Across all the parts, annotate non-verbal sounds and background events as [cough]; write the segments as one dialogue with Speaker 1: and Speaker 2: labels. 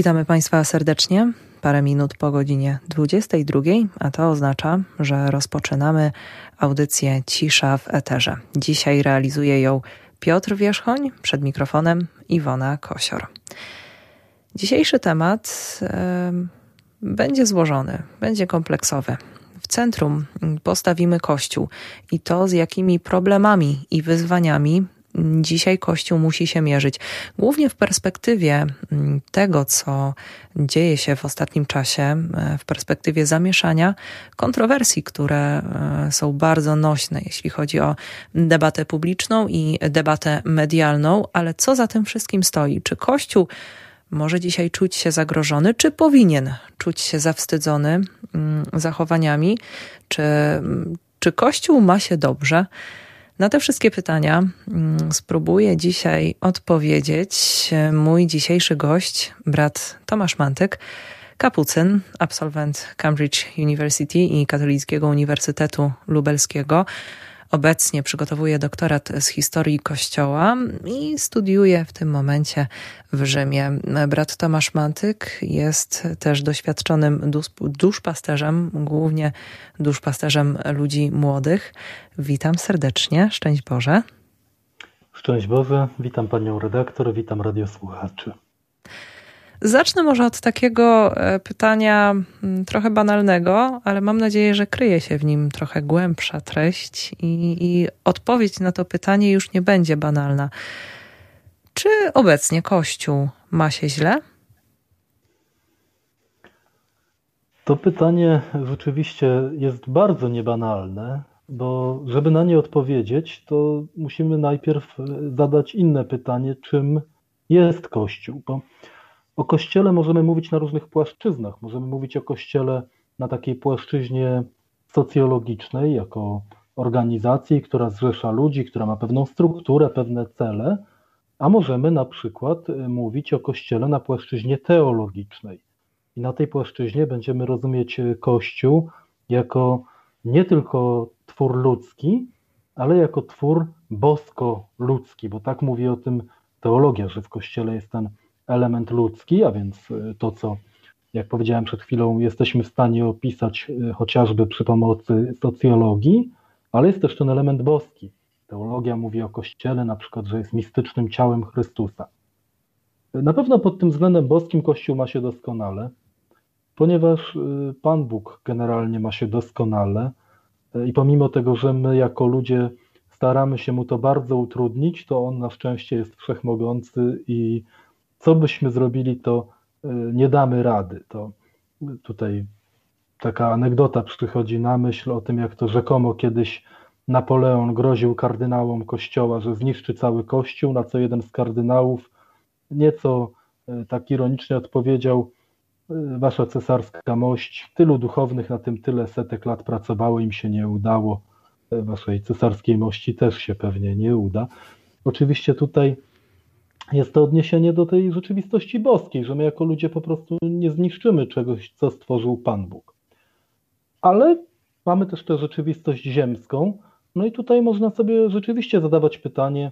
Speaker 1: Witamy Państwa serdecznie. Parę minut po godzinie 22, a to oznacza, że rozpoczynamy audycję Cisza w Eterze. Dzisiaj realizuje ją Piotr Wierzchoń, przed mikrofonem Iwona Kosior. Dzisiejszy temat będzie złożony, będzie kompleksowy. W centrum postawimy Kościół i to, z jakimi problemami i wyzwaniami dzisiaj Kościół musi się mierzyć. Głównie w perspektywie mm, tego, co dzieje się w ostatnim czasie, e, w perspektywie zamieszania, kontrowersji, które e, są bardzo nośne, jeśli chodzi o debatę publiczną i debatę medialną, ale co za tym wszystkim stoi? Czy Kościół może dzisiaj czuć się zagrożony, czy powinien czuć się zawstydzony mm, zachowaniami, czy, mm, czy Kościół ma się dobrze? Na te wszystkie pytania mm, spróbuję dzisiaj odpowiedzieć mój dzisiejszy gość, brat Tomasz Mantyk, kapucyn, absolwent Cambridge University i Katolickiego Uniwersytetu Lubelskiego. Obecnie przygotowuje doktorat z historii Kościoła i studiuje w tym momencie w Rzymie. Brat Tomasz Mantyk jest też doświadczonym duszpasterzem, głównie duszpasterzem ludzi młodych. Witam serdecznie, szczęść Boże.
Speaker 2: Szczęść Boże, witam panią redaktor, witam radiosłuchaczy.
Speaker 1: Zacznę może od takiego e, pytania mm, trochę banalnego, ale mam nadzieję, że kryje się w nim trochę głębsza treść i, i odpowiedź na to pytanie już nie będzie banalna. Czy obecnie Kościół ma się źle?
Speaker 2: To pytanie rzeczywiście jest bardzo niebanalne, bo żeby na nie odpowiedzieć, to musimy najpierw e, zadać inne pytanie, czym jest Kościół. Bo o Kościele możemy mówić na różnych płaszczyznach. Możemy mówić o Kościele na takiej płaszczyźnie socjologicznej, jako organizacji, która zrzesza ludzi, która ma pewną strukturę, pewne cele, a możemy na przykład y, mówić o Kościele na płaszczyźnie teologicznej. I na tej płaszczyźnie będziemy rozumieć y, Kościół jako nie tylko twór ludzki, ale jako twór bosko-ludzki, bo tak mówi o tym teologia, że w Kościele jest ten element ludzki, a więc y, to, co, jak powiedziałem przed chwilą, jesteśmy w stanie opisać y, chociażby przy pomocy socjologii, ale jest też ten element boski. Teologia mówi o Kościele, na przykład, że jest mistycznym ciałem Chrystusa. Na pewno pod tym względem boskim Kościół ma się doskonale, ponieważ y, Pan Bóg generalnie ma się doskonale i pomimo tego, że my jako ludzie staramy się mu to bardzo utrudnić, to on na szczęście jest wszechmogący i co byśmy zrobili, to y, nie damy rady. To tutaj taka anegdota przychodzi na myśl o tym, jak to rzekomo kiedyś Napoleon groził kardynałom kościoła, że zniszczy cały kościół, na co jeden z kardynałów nieco y, tak ironicznie odpowiedział: y, Wasza cesarska mość, tylu duchownych na tym tyle setek lat pracowało, im się nie udało. Waszej cesarskiej mości też się pewnie nie uda. Oczywiście tutaj jest to odniesienie do tej rzeczywistości boskiej, że my jako ludzie po prostu nie zniszczymy czegoś, co stworzył Pan Bóg. Ale mamy też tę rzeczywistość ziemską, no i tutaj można sobie rzeczywiście zadawać pytanie,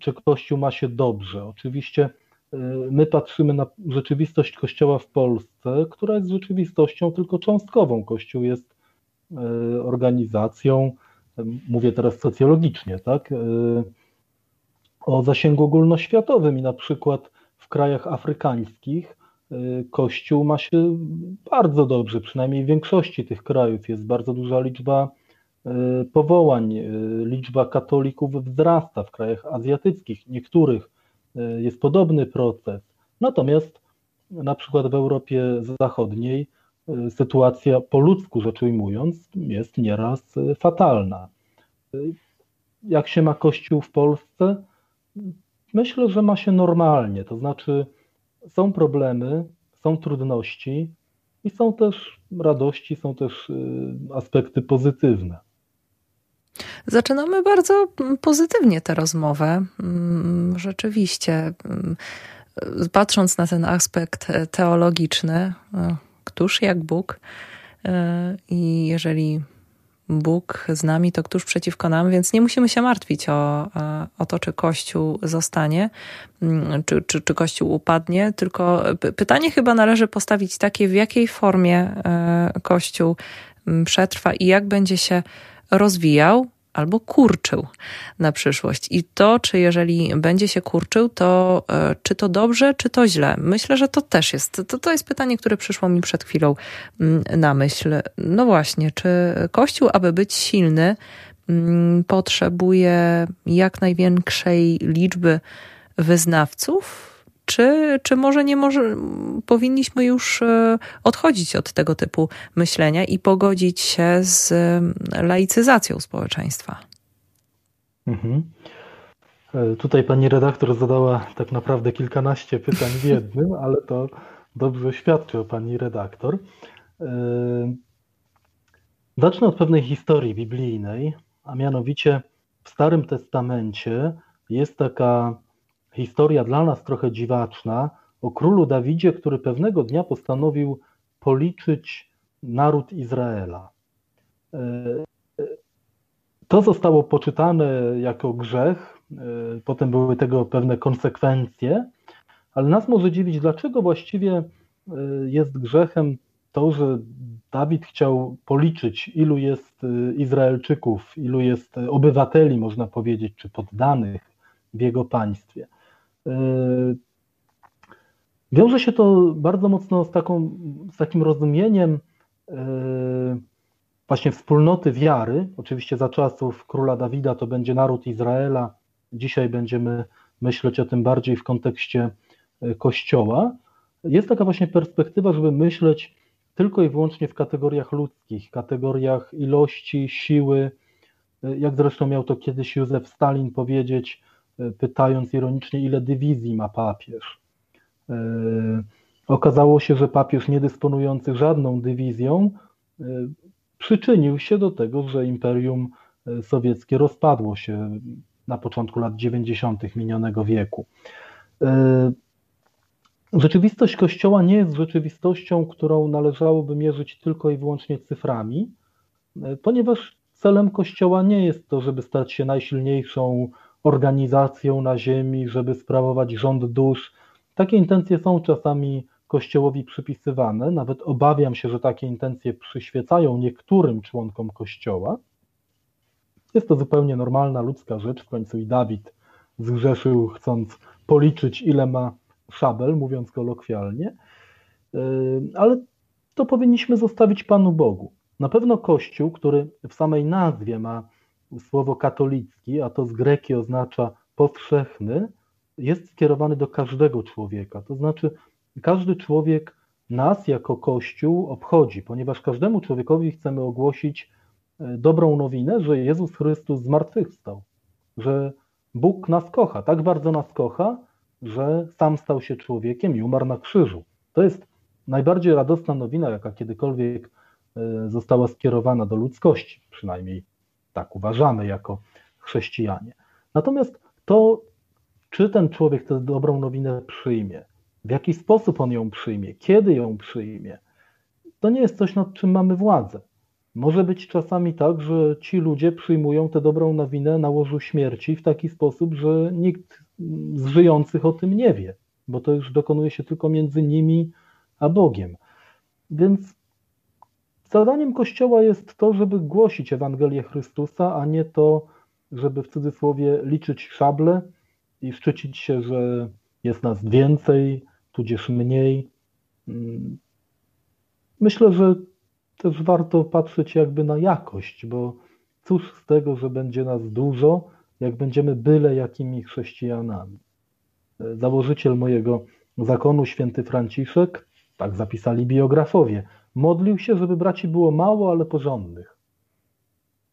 Speaker 2: czy Kościół ma się dobrze. Oczywiście y, my patrzymy na rzeczywistość Kościoła w Polsce, która jest rzeczywistością tylko cząstkową. Kościół jest y, organizacją, mówię teraz socjologicznie, tak? O zasięgu ogólnoświatowym i na przykład w krajach afrykańskich y, Kościół ma się bardzo dobrze, przynajmniej w większości tych krajów jest bardzo duża liczba y, powołań, y, liczba katolików wzrasta w krajach azjatyckich, niektórych jest podobny proces. Natomiast na przykład w Europie Zachodniej sytuacja po ludzku rzecz ujmując jest nieraz fatalna. Jak się ma Kościół w Polsce? Myślę, że ma się normalnie, to znaczy są problemy, są trudności i są też radości, są też y, aspekty pozytywne.
Speaker 1: Zaczynamy bardzo pozytywnie tę rozmowę. Mm, rzeczywiście, mm, patrząc na ten aspekt teologiczny, któż jak Bóg, y, i jeżeli Bóg z nami, to któż przeciwko nam, więc nie musimy się martwić o, o to, czy Kościół zostanie, mm, czy, czy, czy Kościół upadnie, tylko pytanie chyba należy postawić takie, w jakiej formie e, Kościół przetrwa i jak będzie się rozwijał, albo kurczył na przyszłość. I to, czy jeżeli będzie się kurczył, to e, czy to dobrze, czy to źle? Myślę, że to też jest. To, to jest pytanie, które przyszło mi przed chwilą mm, na myśl. No właśnie, czy Kościół, aby być silny, mm, potrzebuje jak największej liczby wyznawców? Czy, czy może nie może, powinniśmy już e, odchodzić od tego typu myślenia i pogodzić się z laicyzacją społeczeństwa?
Speaker 2: Mhm. E, tutaj pani redaktor zadała tak naprawdę kilkanaście pytań w jednym, [laughs] ale to dobrze świadczy o pani redaktor. E, zacznę od pewnej historii biblijnej, a mianowicie w Starym Testamencie jest taka historia dla nas trochę dziwaczna o królu Dawidzie, który pewnego dnia postanowił policzyć naród Izraela. E, to zostało poczytane jako grzech, e, potem były tego pewne konsekwencje, ale nas może dziwić, dlaczego właściwie e, jest grzechem to, że Dawid chciał policzyć, ilu jest Izraelczyków, ilu jest obywateli, można powiedzieć, czy poddanych w jego państwie. Yy, wiąże się to bardzo mocno z, taką, z takim rozumieniem yy, właśnie wspólnoty wiary. Oczywiście za czasów króla Dawida to będzie naród Izraela. Dzisiaj będziemy myśleć o tym bardziej w kontekście yy, Kościoła. Jest taka właśnie perspektywa, żeby myśleć tylko i wyłącznie w kategoriach ludzkich, kategoriach ilości, siły, jak zresztą miał to kiedyś Józef Stalin powiedzieć, pytając ironicznie, ile dywizji ma papież. E, okazało się, że papież niedysponujący żadną dywizją e, przyczynił się do tego, że Imperium Sowieckie rozpadło się na początku lat 90. minionego wieku. E, rzeczywistość Kościoła nie jest rzeczywistością, którą należałoby mierzyć tylko i wyłącznie cyframi, ponieważ celem Kościoła nie jest to, żeby stać się najsilniejszą organizacją na ziemi, żeby sprawować rząd dusz. Takie intencje są czasami Kościołowi przypisywane, nawet obawiam się, że takie intencje przyświecają niektórym członkom Kościoła. Jest to zupełnie normalna ludzka rzecz, w końcu i Dawid zgrzeszył, chcąc policzyć, ile ma szabel, mówiąc kolokwialnie, yy, ale to powinniśmy zostawić Panu Bogu. Na pewno Kościół, który w samej nazwie ma słowo katolicki, a to z greki oznacza powszechny, jest skierowany do każdego człowieka. To znaczy, każdy człowiek nas jako Kościół obchodzi, ponieważ każdemu człowiekowi chcemy ogłosić e, dobrą nowinę, że Jezus Chrystus zmartwychwstał, że Bóg nas kocha, tak bardzo nas kocha, że sam stał się człowiekiem i umarł na krzyżu. To jest najbardziej radosna nowina, jaka kiedykolwiek e, została skierowana do ludzkości, przynajmniej tak uważamy jako chrześcijanie. Natomiast to, czy ten człowiek tę dobrą nowinę przyjmie, w jaki sposób on ją przyjmie, kiedy ją przyjmie, to nie jest coś, nad czym mamy władzę. Może być czasami tak, że ci ludzie przyjmują tę dobrą nowinę na łożu śmierci w taki sposób, że nikt z żyjących o tym nie wie, bo to już dokonuje się tylko między nimi a Bogiem. Więc Zadaniem Kościoła jest to, żeby głosić Ewangelię Chrystusa, a nie to, żeby w cudzysłowie liczyć szable i szczycić się, że jest nas więcej, tudzież mniej. Mm. Myślę, że też warto patrzeć jakby na jakość, bo cóż z tego, że będzie nas dużo, jak będziemy byle jakimi chrześcijanami. Założyciel mojego zakonu, święty Franciszek, tak zapisali biografowie, Modlił się, żeby braci było mało, ale porządnych.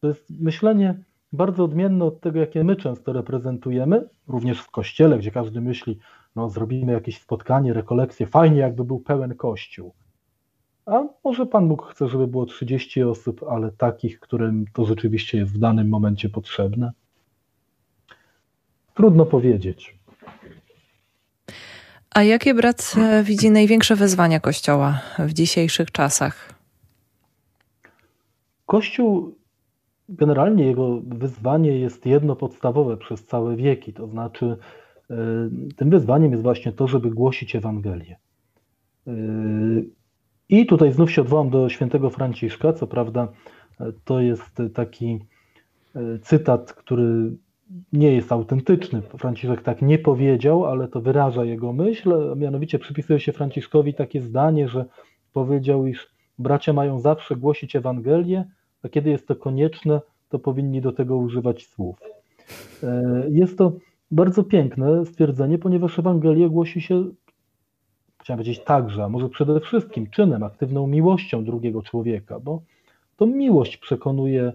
Speaker 2: To jest myślenie bardzo odmienne od tego, jakie my często reprezentujemy, również w kościele, gdzie każdy myśli, no zrobimy jakieś spotkanie, rekolekcję, fajnie jakby był pełen kościół. A może Pan Bóg chce, żeby było 30 osób, ale takich, którym to rzeczywiście jest w danym momencie potrzebne? Trudno powiedzieć.
Speaker 1: A jakie brat e, widzi największe wyzwania Kościoła w dzisiejszych czasach?
Speaker 2: Kościół generalnie jego wyzwanie jest jedno podstawowe przez całe wieki, to znaczy tym wyzwaniem jest właśnie to, żeby głosić Ewangelię. I tutaj znów się odwołam do świętego Franciszka, co prawda to jest taki cytat, który nie jest autentyczny. Franciszek tak nie powiedział, ale to wyraża jego myśl. Mianowicie przypisuje się Franciszkowi takie zdanie, że powiedział, iż bracia mają zawsze głosić Ewangelię, a kiedy jest to konieczne, to powinni do tego używać słów. E, jest to bardzo piękne stwierdzenie, ponieważ Ewangelię głosi się, chciałem powiedzieć także, a może przede wszystkim czynem, aktywną miłością drugiego człowieka, bo to miłość przekonuje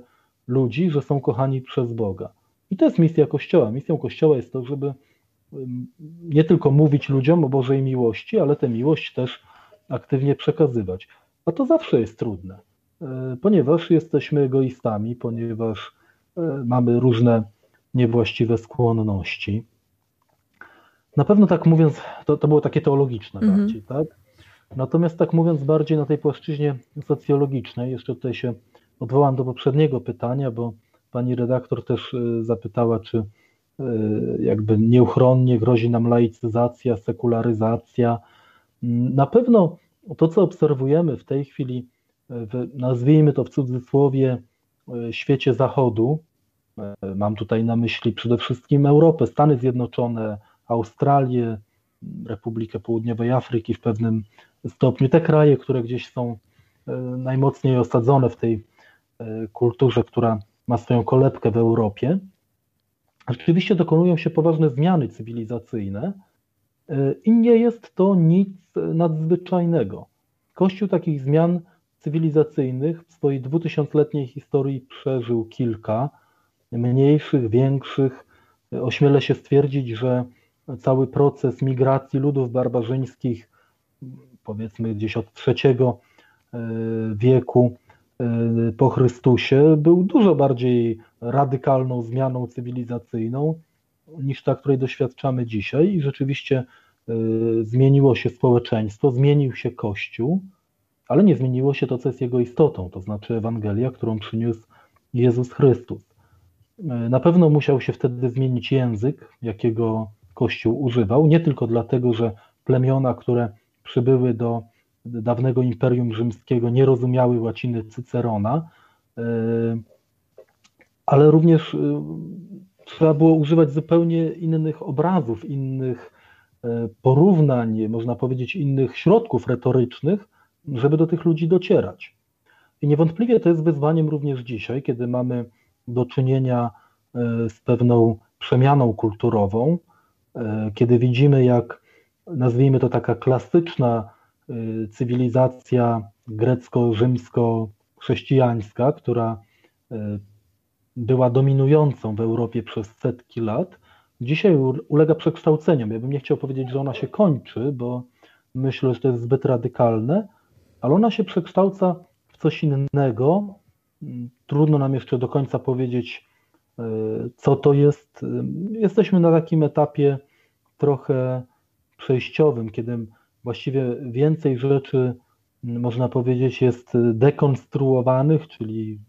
Speaker 2: ludzi, że są kochani przez Boga. I to jest misja Kościoła. Misją Kościoła jest to, żeby nie tylko mówić ludziom o Bożej miłości, ale tę miłość też aktywnie przekazywać. A to zawsze jest trudne, e, ponieważ jesteśmy egoistami, ponieważ e, mamy różne niewłaściwe skłonności. Na pewno tak mówiąc, to, to było takie teologiczne mhm. bardziej, tak? Natomiast tak mówiąc bardziej na tej płaszczyźnie socjologicznej, jeszcze tutaj się odwołam do poprzedniego pytania, bo Pani redaktor też e, zapytała, czy e, jakby nieuchronnie grozi nam laicyzacja, sekularyzacja. Mm, na pewno to, co obserwujemy w tej chwili, w, nazwijmy to w cudzysłowie, świecie zachodu, mam tutaj na myśli przede wszystkim Europę, Stany Zjednoczone, Australię, Republikę Południowej Afryki w pewnym stopniu, te kraje, które gdzieś są najmocniej osadzone w tej kulturze, która ma swoją kolebkę w Europie, rzeczywiście dokonują się poważne zmiany cywilizacyjne e, i nie jest to nic nadzwyczajnego. Kościół takich zmian cywilizacyjnych w swojej dwutysiącletniej historii przeżył kilka, mniejszych, większych. Ośmielę się stwierdzić, że cały proces migracji ludów barbarzyńskich, powiedzmy gdzieś od III e, wieku, Y, po Chrystusie był dużo bardziej radykalną zmianą cywilizacyjną niż ta, której doświadczamy dzisiaj i rzeczywiście y, zmieniło się społeczeństwo, zmienił się Kościół, ale nie zmieniło się to, co jest jego istotą, to znaczy Ewangelia, którą przyniósł Jezus Chrystus. Y, na pewno musiał się wtedy zmienić język, jakiego Kościół używał, nie tylko dlatego, że plemiona, które przybyły do dawnego Imperium Rzymskiego nie rozumiały łaciny Cycerona, e, ale również e, trzeba było używać zupełnie innych obrazów, innych e, porównań, można powiedzieć, innych środków retorycznych, żeby do tych ludzi docierać. I niewątpliwie to jest wyzwaniem również dzisiaj, kiedy mamy do czynienia z pewną przemianą kulturową, kiedy widzimy, jak nazwijmy to taka klasyczna cywilizacja grecko-rzymsko-chrześcijańska, która y, była dominującą w Europie przez setki lat, dzisiaj ulega przekształceniom. Ja bym nie chciał powiedzieć, że ona się kończy, bo myślę, że to jest zbyt radykalne, ale ona się przekształca w coś innego. Trudno nam jeszcze do końca powiedzieć, y, co to jest. Jesteśmy na takim etapie trochę przejściowym, kiedy właściwie więcej rzeczy, można powiedzieć, jest dekonstruowanych, czyli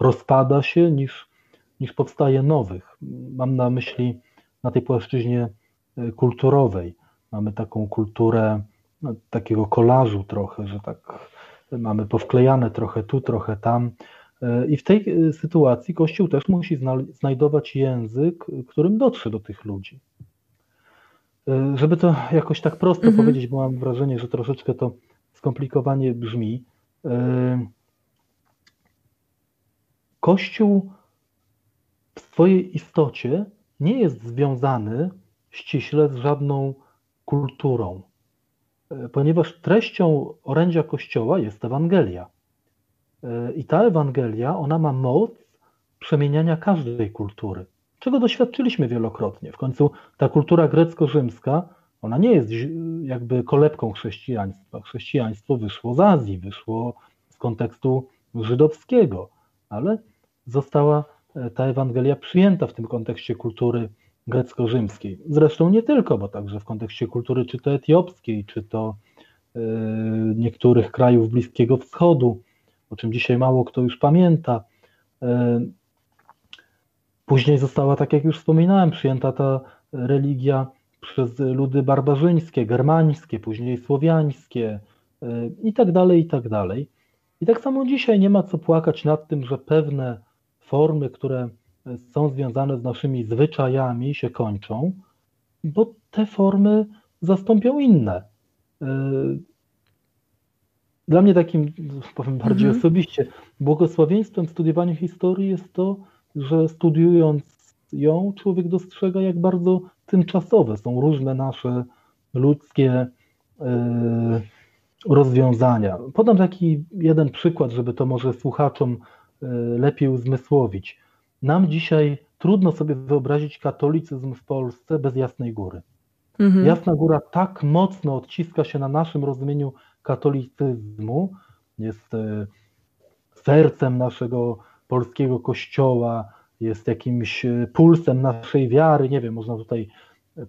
Speaker 2: rozpada się, niż, niż powstaje nowych. Mam na myśli na tej płaszczyźnie e, kulturowej. Mamy taką kulturę no, takiego kolażu trochę, że tak mamy powklejane trochę tu, trochę tam. E, I w tej e, sytuacji Kościół też musi znajdować język, którym dotrze do tych ludzi. E, żeby to jakoś tak prosto mhm. powiedzieć, bo mam wrażenie, że troszeczkę to skomplikowanie brzmi. E, Kościół w swojej istocie nie jest związany ściśle z żadną kulturą, e, ponieważ treścią orędzia Kościoła jest Ewangelia. I ta Ewangelia, ona ma moc przemieniania każdej kultury czego doświadczyliśmy wielokrotnie. W końcu ta kultura grecko-rzymska, ona nie jest jakby kolebką chrześcijaństwa. Chrześcijaństwo wyszło z Azji, wyszło z kontekstu żydowskiego, ale została e, ta Ewangelia przyjęta w tym kontekście kultury grecko-rzymskiej. Zresztą nie tylko, bo także w kontekście kultury czy to etiopskiej, czy to e, niektórych krajów Bliskiego Wschodu, o czym dzisiaj mało kto już pamięta, Później została, tak jak już wspominałem, przyjęta ta religia przez ludy barbarzyńskie, germańskie, później słowiańskie i tak dalej, i tak dalej. I tak samo dzisiaj nie ma co płakać nad tym, że pewne formy, które są związane z naszymi zwyczajami, się kończą, bo te formy zastąpią inne. Dla mnie takim, powiem bardziej mhm. osobiście, błogosławieństwem w studiowaniu historii jest to, że studiując ją, człowiek dostrzega, jak bardzo tymczasowe są różne nasze ludzkie e, rozwiązania. Podam taki jeden przykład, żeby to może słuchaczom e, lepiej uzmysłowić. Nam dzisiaj trudno sobie wyobrazić katolicyzm w Polsce bez Jasnej Góry. Mhm. Jasna Góra tak mocno odciska się na naszym rozumieniu katolicyzmu, jest e, sercem naszego polskiego kościoła, jest jakimś e, pulsem naszej wiary, nie wiem, można tutaj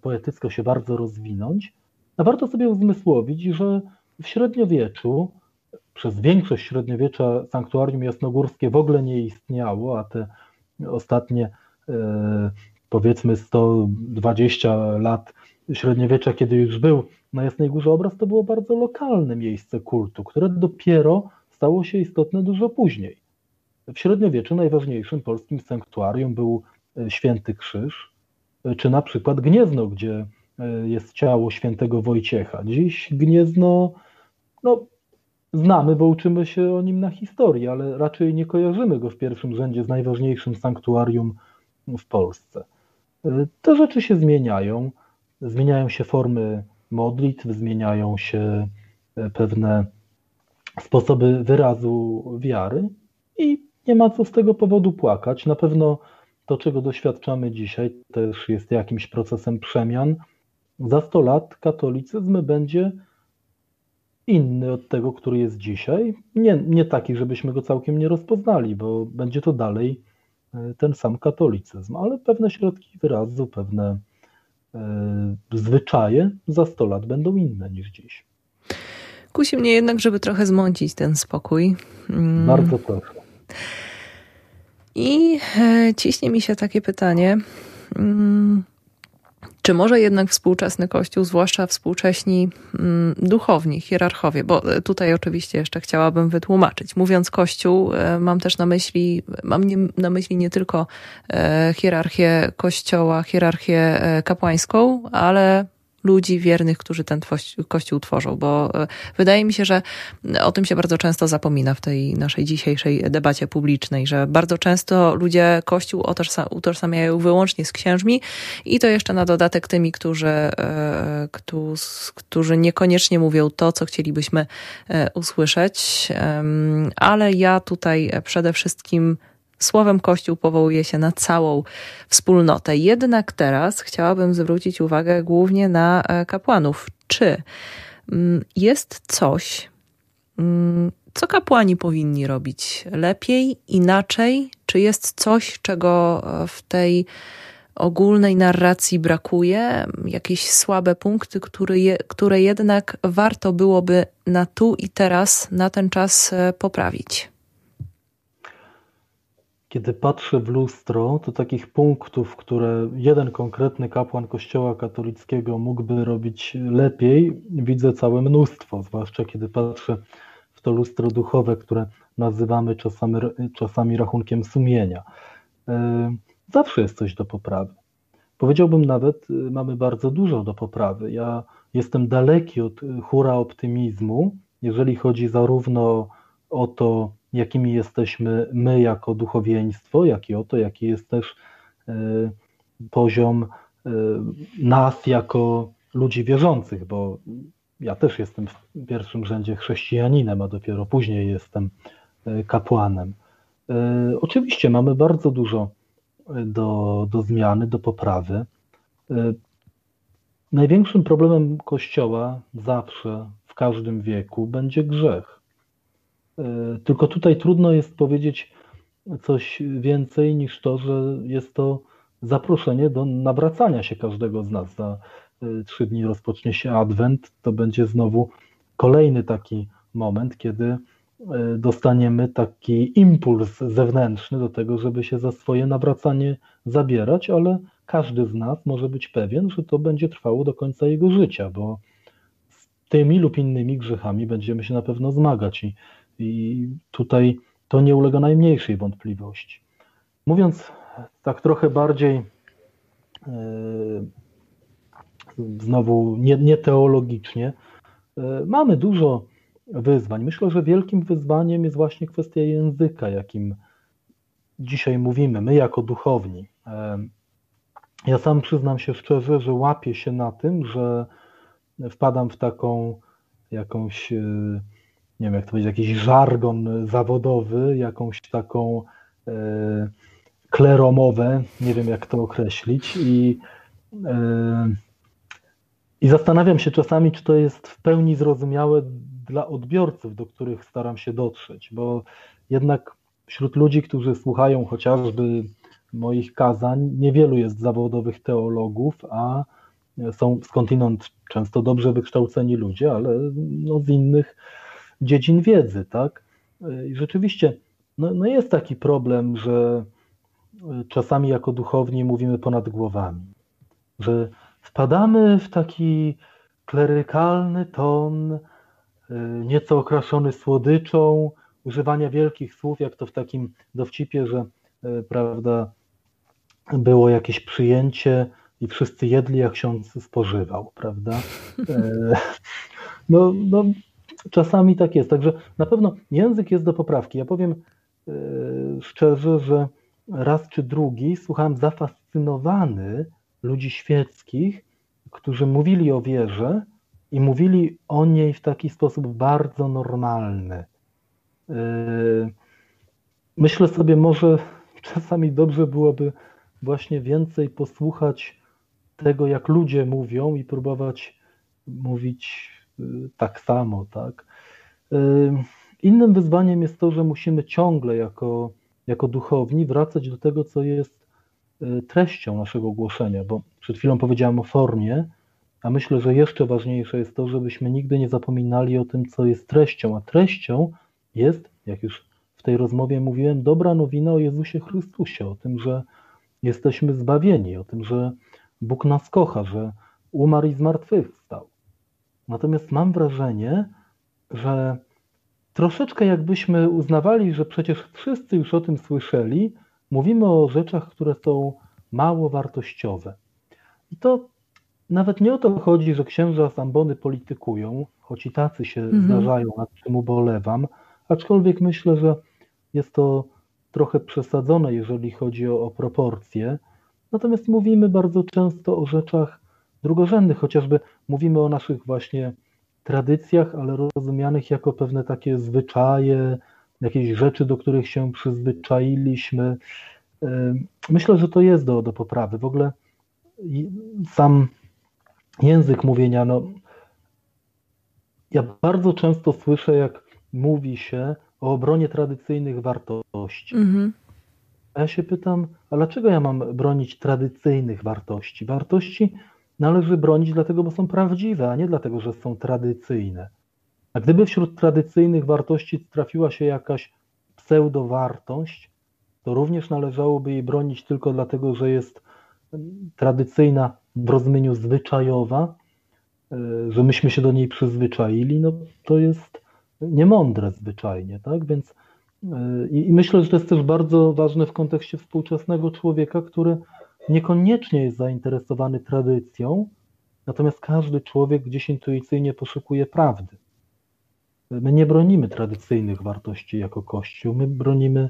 Speaker 2: poetycko się bardzo rozwinąć. A warto sobie uzmysłowić, że w średniowieczu, przez większość średniowiecza sanktuarium jasnogórskie w ogóle nie istniało, a te ostatnie e, powiedzmy 120 lat średniowiecza, kiedy już był na Jasnej Górze obraz, to było bardzo lokalne miejsce kultu, które dopiero stało się istotne dużo później. W średniowieczu najważniejszym polskim sanktuarium był e, Święty Krzyż, e, czy na przykład Gniezno, gdzie e, jest ciało świętego Wojciecha. Dziś Gniezno, no, znamy, bo uczymy się o nim na historii, ale raczej nie kojarzymy go w pierwszym rzędzie z najważniejszym sanktuarium w Polsce. Te rzeczy się zmieniają, zmieniają się formy modlitw, zmieniają się pewne sposoby wyrazu wiary i nie ma co z tego powodu płakać. Na pewno to, czego doświadczamy dzisiaj, też jest jakimś procesem przemian. Za 100 lat katolicyzm będzie inny od tego, który jest dzisiaj. Nie, nie taki, żebyśmy go całkiem nie rozpoznali, bo będzie to dalej e, ten sam katolicyzm, ale pewne środki wyrazu, pewne e, zwyczaje za 100 lat będą inne niż dziś.
Speaker 1: Kusi mnie jednak, żeby trochę zmącić ten spokój.
Speaker 2: Mm. Bardzo proszę.
Speaker 1: I e, ciśnie mi się takie pytanie. Mm, czy może jednak współczesny Kościół, zwłaszcza współcześni mm, duchowni, hierarchowie, bo e, tutaj oczywiście jeszcze chciałabym wytłumaczyć. Mówiąc Kościół, e, mam też na myśli, mam na myśli nie tylko hierarchię Kościoła, hierarchię kapłańską, ale ludzi wiernych, którzy ten kościół tworzą, bo e, wydaje mi się, że o tym się bardzo często zapomina w tej naszej dzisiejszej debacie publicznej, że bardzo często ludzie kościół utożsamiają wyłącznie z księżmi i to jeszcze na dodatek tymi, którzy, e, którzy niekoniecznie mówią to, co chcielibyśmy e, usłyszeć, ale ja tutaj przede wszystkim Słowem Kościół powołuje się na całą wspólnotę. Jednak teraz chciałabym zwrócić uwagę głównie na e, kapłanów. Czy mm, jest coś, mm, co kapłani powinni robić lepiej, inaczej? Czy jest coś, czego e, w tej ogólnej narracji brakuje? Jakieś słabe punkty, które, je, które jednak warto byłoby na tu i teraz, na ten czas e, poprawić?
Speaker 2: Kiedy patrzę w lustro, to takich punktów, które jeden konkretny kapłan Kościoła katolickiego mógłby robić lepiej, widzę całe mnóstwo, zwłaszcza kiedy patrzę w to lustro duchowe, które nazywamy czasami, czasami rachunkiem sumienia. E, zawsze jest coś do poprawy. Powiedziałbym nawet, y, mamy bardzo dużo do poprawy. Ja jestem daleki od hura optymizmu, jeżeli chodzi zarówno o to, jakimi jesteśmy my jako duchowieństwo, jak i o to, jaki jest też e, poziom e, nas jako ludzi wierzących, bo ja też jestem w pierwszym rzędzie chrześcijaninem, a dopiero później jestem e, kapłanem. Oczywiście mamy bardzo dużo do, do zmiany, do poprawy. Największym problemem Kościoła zawsze, w każdym wieku, będzie grzech. E, tylko tutaj trudno jest powiedzieć coś więcej niż to, że jest to zaproszenie do nawracania się każdego z nas. Za e, trzy dni rozpocznie się Adwent, to będzie znowu kolejny taki moment, kiedy dostaniemy taki impuls zewnętrzny do tego, żeby się za swoje nawracanie zabierać, ale każdy z nas może być pewien, że to będzie trwało do końca jego życia, bo z tymi lub innymi grzechami będziemy się na pewno zmagać i, i tutaj to nie ulega najmniejszej wątpliwości. Mówiąc tak trochę bardziej yy, znowu nie, nie teologicznie, yy, mamy dużo wyzwań. Myślę, że wielkim wyzwaniem jest właśnie kwestia języka, jakim dzisiaj mówimy, my jako duchowni. Yy, ja sam przyznam się szczerze, że łapię się na tym, że wpadam w taką jakąś, e, nie wiem jak to powiedzieć, jakiś żargon zawodowy, jakąś taką e, kleromowę, nie wiem jak to określić. I, e, i zastanawiam się czasami, czy to jest w pełni zrozumiałe dla odbiorców, do których staram się dotrzeć, bo jednak wśród ludzi, którzy słuchają chociażby moich kazań niewielu jest zawodowych teologów, a są skądinąd często dobrze wykształceni ludzie, ale no z innych dziedzin wiedzy, tak? I rzeczywiście no, no jest taki problem, że czasami jako duchowni mówimy ponad głowami, że wpadamy w taki klerykalny ton, y, nieco okraszony słodyczą, używania wielkich słów, jak to w takim dowcipie, że prawda, było jakieś przyjęcie i wszyscy jedli, jak ksiądz spożywał, prawda? E, [laughs] no, no, czasami tak jest. Także na pewno język jest do poprawki. Ja powiem e, szczerze, że raz czy drugi słuchałem zafascynowany ludzi świeckich, którzy mówili o wierze i mówili o niej w taki sposób bardzo normalny. E, myślę sobie, może czasami dobrze byłoby właśnie więcej posłuchać tego, jak ludzie mówią i próbować mówić tak samo, tak. Innym wyzwaniem jest to, że musimy ciągle jako, jako duchowni wracać do tego, co jest y, treścią naszego głoszenia, bo przed chwilą powiedziałem o formie, a myślę, że jeszcze ważniejsze jest to, żebyśmy nigdy nie zapominali o tym, co jest treścią, a treścią jest, jak już w tej rozmowie mówiłem, dobra nowina o Jezusie Chrystusie, o tym, że jesteśmy zbawieni, o tym, że Bóg nas kocha, że umarł i zmartwychwstał. Natomiast mam wrażenie, że troszeczkę jakbyśmy uznawali, że przecież wszyscy już o tym słyszeli, mówimy o rzeczach, które są mało wartościowe. I to nawet nie o to chodzi, że księża z ambony politykują, choć i tacy się mhm. zdarzają, nad czym ubolewam, aczkolwiek myślę, że jest to trochę przesadzone, jeżeli chodzi o, o proporcje. Natomiast mówimy bardzo często o rzeczach drugorzędnych, chociażby mówimy o naszych właśnie tradycjach, ale rozumianych jako pewne takie zwyczaje, jakieś rzeczy, do których się przyzwyczailiśmy. Myślę, że to jest do, do poprawy. W ogóle sam język mówienia, no, ja bardzo często słyszę, jak mówi się, o obronie tradycyjnych wartości. Mhm. A ja się pytam, a dlaczego ja mam bronić tradycyjnych wartości? Wartości należy bronić dlatego, bo są prawdziwe, a nie dlatego, że są tradycyjne. A gdyby wśród tradycyjnych wartości trafiła się jakaś pseudowartość, to również należałoby jej bronić tylko dlatego, że jest tradycyjna w rozumieniu zwyczajowa, e, że myśmy się do niej przyzwyczaili, no to jest niemądre zwyczajnie, tak? Więc e, i, myślę, że to jest też bardzo ważne w kontekście współczesnego człowieka, który niekoniecznie jest zainteresowany tradycją, natomiast każdy człowiek gdzieś intuicyjnie poszukuje prawdy. My nie bronimy tradycyjnych wartości jako Kościół, my bronimy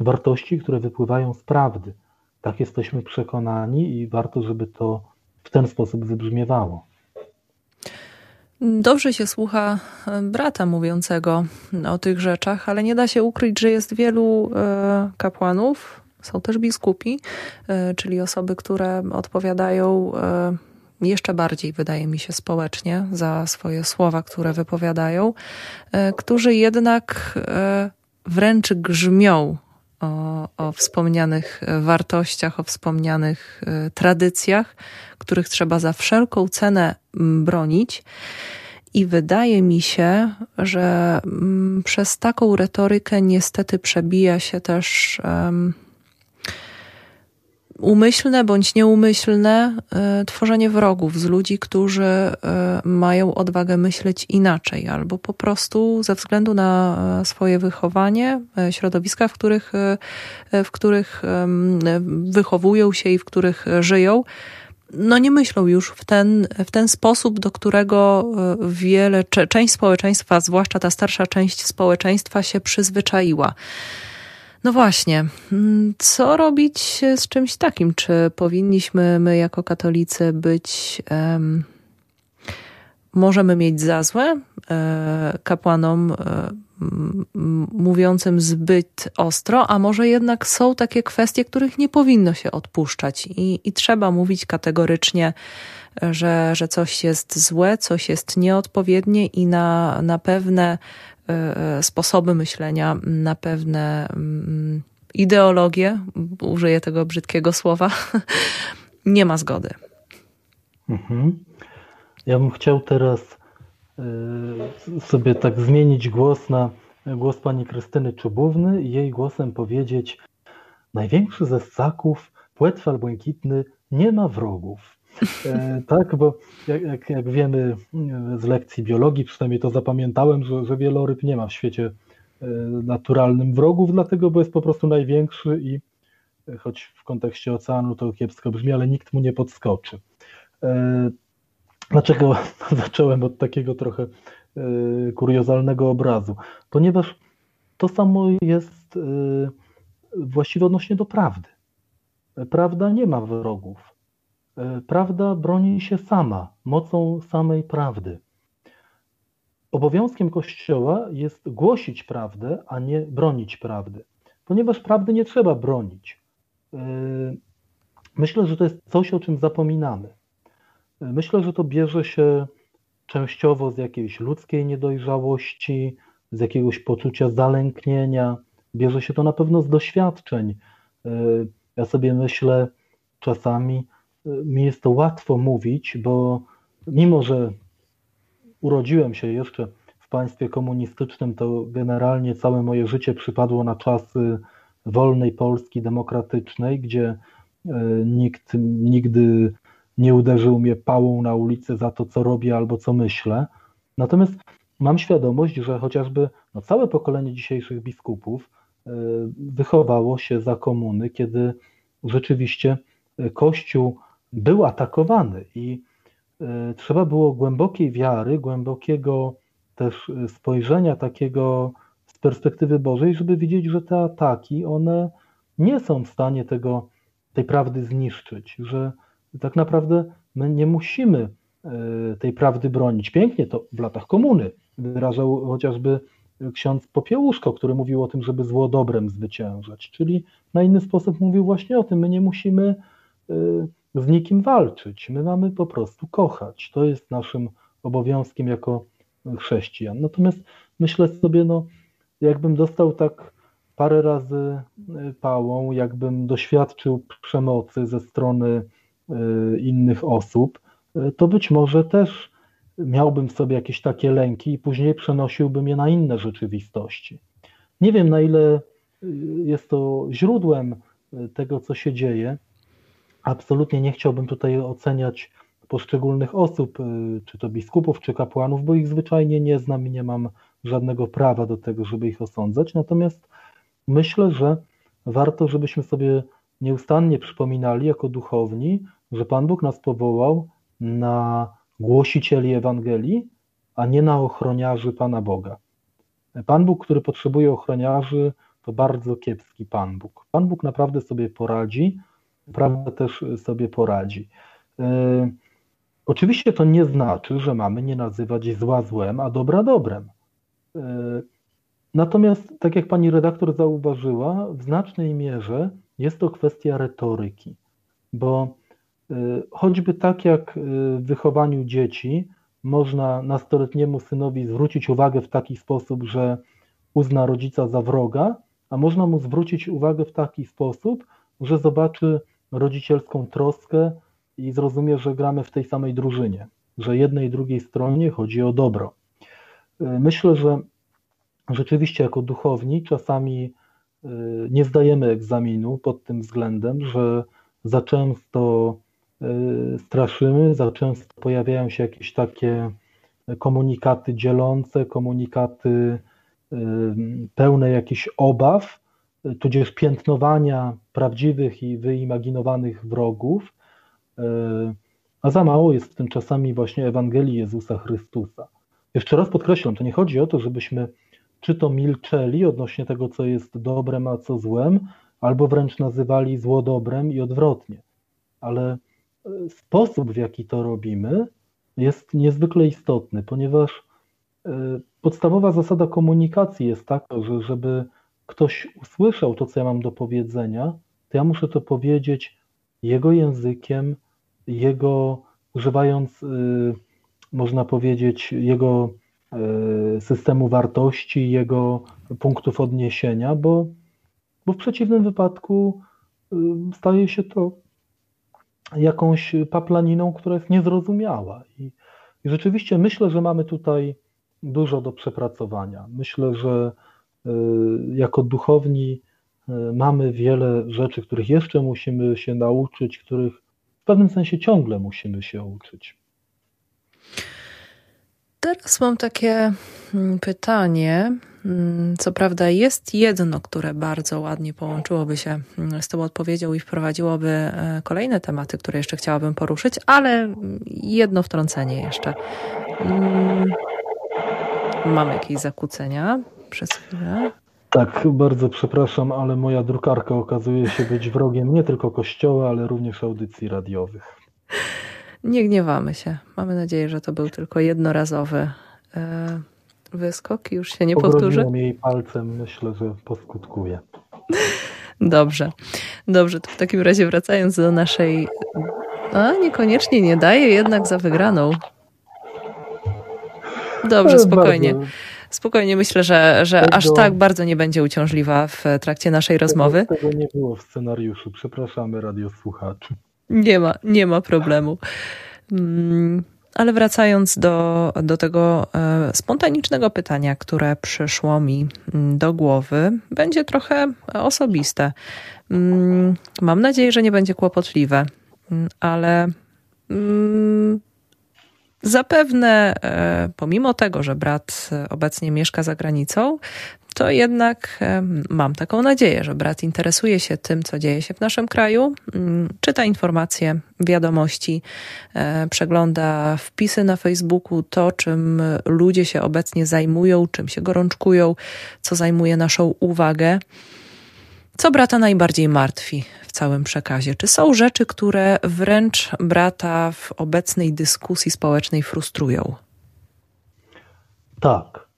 Speaker 2: wartości, które wypływają z prawdy. Tak jesteśmy przekonani i warto, żeby to w ten sposób wybrzmiewało.
Speaker 1: Dobrze się słucha e, brata mówiącego o tych rzeczach, ale nie da się ukryć, że jest wielu e, kapłanów, są też biskupi, e, czyli osoby, które odpowiadają jeszcze bardziej, wydaje mi się, społecznie za swoje słowa, które wypowiadają, którzy jednak wręcz grzmią o, o wspomnianych wartościach, o wspomnianych tradycjach, których trzeba za wszelką cenę bronić. I wydaje mi się, że przez taką retorykę niestety przebija się też um, umyślne bądź nieumyślne y, tworzenie wrogów z ludzi, którzy y, mają odwagę myśleć inaczej, albo po prostu ze względu na e, swoje wychowanie, środowiska, w których, w których wychowują się i w których żyją, no nie myślą już w ten, w ten sposób, do którego wiele, część społeczeństwa, zwłaszcza ta starsza część społeczeństwa się przyzwyczaiła. No właśnie, mm, co robić z czymś takim? Czy powinniśmy my jako katolicy być. Um, możemy mieć za złe e, kapłanom e, mówiącym zbyt ostro, a może jednak są takie kwestie, których nie powinno się odpuszczać i, i trzeba mówić kategorycznie, że, że coś jest złe, coś jest nieodpowiednie i na, na pewne E, e, sposoby myślenia, na pewne mm, ideologie, użyję tego brzydkiego słowa, [laughs] nie ma zgody.
Speaker 2: Mhm. Ja bym chciał teraz e, sobie tak zmienić głos na głos pani Krystyny Czubówny i jej głosem powiedzieć największy ze ssaków, płetwal błękitny, nie ma wrogów. E, tak, bo jak, jak, jak, wiemy z lekcji biologii, przynajmniej to zapamiętałem, że, że wieloryb nie ma w świecie e, naturalnym wrogów, dlatego, bo jest po prostu największy i e, choć w kontekście oceanu to kiepsko brzmi, ale nikt mu nie podskoczy. Dlaczego [laughs] zacząłem od takiego trochę kuriozalnego obrazu? Ponieważ to samo jest właściwie odnośnie do prawdy. Prawda nie ma wrogów. E, prawda broni się sama, mocą samej prawdy. Obowiązkiem Kościoła jest głosić prawdę, a nie bronić prawdy, ponieważ prawdy nie trzeba bronić. E, myślę, że to jest coś, o czym zapominamy. E, myślę, że to bierze się częściowo z jakiejś ludzkiej niedojrzałości, z jakiegoś poczucia zalęknienia, bierze się to na pewno z doświadczeń. Ja sobie myślę czasami, mi jest to łatwo mówić, bo mimo, że urodziłem się jeszcze w państwie komunistycznym, to generalnie całe moje życie przypadło na czasy wolnej Polski demokratycznej, gdzie e, nikt nigdy nie uderzył mnie pałą na ulicy za to, co robię albo co myślę. Natomiast mam świadomość, że chociażby no, całe pokolenie dzisiejszych biskupów e, wychowało się za komuny, kiedy rzeczywiście Kościół był atakowany i e, trzeba było głębokiej wiary, głębokiego też e, spojrzenia takiego z perspektywy Bożej, żeby widzieć, że te ataki, one nie są w stanie tego, tej prawdy zniszczyć, że tak naprawdę my nie musimy e, tej prawdy bronić. Pięknie to w latach komuny wyrażał chociażby ksiądz Popiełuszko, który mówił o tym, żeby zło dobrem zwyciężać, czyli na inny sposób mówił właśnie o tym, my nie musimy z nikim walczyć. My mamy po prostu kochać. To jest naszym obowiązkiem jako chrześcijan. Natomiast myślę sobie, no, jakbym dostał tak parę razy e, pałą, jakbym doświadczył przemocy ze strony e, innych osób, e, to być może też miałbym sobie jakieś takie lęki i później przenosiłbym je na inne rzeczywistości. Nie wiem, na ile jest to źródłem tego, co się dzieje, Absolutnie nie chciałbym tutaj oceniać poszczególnych osób, y, czy to biskupów, czy kapłanów, bo ich zwyczajnie nie znam i nie mam żadnego prawa do tego, żeby ich osądzać. Natomiast myślę, że warto, żebyśmy sobie nieustannie przypominali jako duchowni, że Pan Bóg nas powołał na głosicieli Ewangelii, a nie na ochroniarzy Pana Boga. Pan Bóg, który potrzebuje ochroniarzy, to bardzo kiepski Pan Bóg. Pan Bóg naprawdę sobie poradzi, prawda też sobie poradzi. E, oczywiście to nie znaczy, że mamy nie nazywać zła złem, a dobra dobrem. E, natomiast, tak jak pani redaktor zauważyła, w znacznej mierze jest to kwestia retoryki, bo e, choćby tak jak w wychowaniu dzieci można nastoletniemu synowi zwrócić uwagę w taki sposób, że uzna rodzica za wroga, a można mu zwrócić uwagę w taki sposób, że zobaczy rodzicielską troskę i zrozumie, że gramy w tej samej drużynie. że jednej i drugiej stronie chodzi o dobro. Myślę, że rzeczywiście jako duchowni czasami nie zdajemy egzaminu pod tym względem, że za często straszymy, za często pojawiają się jakieś takie komunikaty dzielące, komunikaty pełne jakichś obaw, tudzież piętnowania prawdziwych i wyimaginowanych wrogów, e, a za mało jest w tym czasami właśnie Ewangelii Jezusa Chrystusa. Jeszcze raz podkreślam, to nie chodzi o to, żebyśmy czy to milczeli odnośnie tego, co jest dobrem, a co złem, albo wręcz nazywali zło dobrem i odwrotnie. Ale e, sposób, w jaki to robimy, jest niezwykle istotny, ponieważ e, podstawowa zasada komunikacji jest taka, że żeby ktoś usłyszał to, co ja mam do powiedzenia, to ja muszę to powiedzieć jego językiem, jego używając, y, można powiedzieć, jego y, systemu wartości, jego punktów odniesienia, bo, bo w przeciwnym wypadku y, staje się to jakąś paplaniną, która jest niezrozumiała. I, I rzeczywiście myślę, że mamy tutaj dużo do przepracowania. Myślę, że jako duchowni y, mamy wiele rzeczy, których jeszcze musimy się nauczyć, których w pewnym sensie ciągle musimy się uczyć.
Speaker 1: Teraz mam takie mm, pytanie. Mm, co prawda jest jedno, które bardzo ładnie połączyłoby się mm, z tą odpowiedzią i wprowadziłoby e, kolejne tematy, które jeszcze chciałabym poruszyć, ale jedno wtrącenie jeszcze. Mamy jakieś zakłócenia przez chwilę.
Speaker 2: Tak, bardzo przepraszam, ale moja drukarka okazuje się być wrogiem nie tylko kościoła, ale również audycji radiowych.
Speaker 1: Nie gniewamy się. Mamy nadzieję, że to był tylko jednorazowy e, wyskok i już się nie powtórzy.
Speaker 2: jej palcem, myślę, że poskutkuje.
Speaker 1: Dobrze. Dobrze, to w takim razie wracając do naszej. A, niekoniecznie nie daje jednak za wygraną. Dobrze, spokojnie. Spokojnie, myślę, że, że tego, aż tak bardzo nie będzie uciążliwa w trakcie naszej
Speaker 2: tego,
Speaker 1: rozmowy.
Speaker 2: Tego nie było w scenariuszu. Przepraszamy radiosłuchaczy.
Speaker 1: Nie ma, nie ma problemu. Mm, ale wracając do, do tego e, spontanicznego pytania, które przyszło mi mm, do głowy, będzie trochę osobiste. Mm, mam nadzieję, że nie będzie kłopotliwe, ale Zapewne, e, pomimo tego, że brat obecnie mieszka za granicą, to jednak e, mam taką nadzieję, że brat interesuje się tym, co dzieje się w naszym kraju, mm, czyta informacje, wiadomości, e, przegląda wpisy na Facebooku, to czym ludzie się obecnie zajmują, czym się gorączkują, co zajmuje naszą uwagę. Co brata najbardziej martwi w całym przekazie? Czy są rzeczy, które wręcz brata w obecnej dyskusji społecznej frustrują?
Speaker 2: Tak.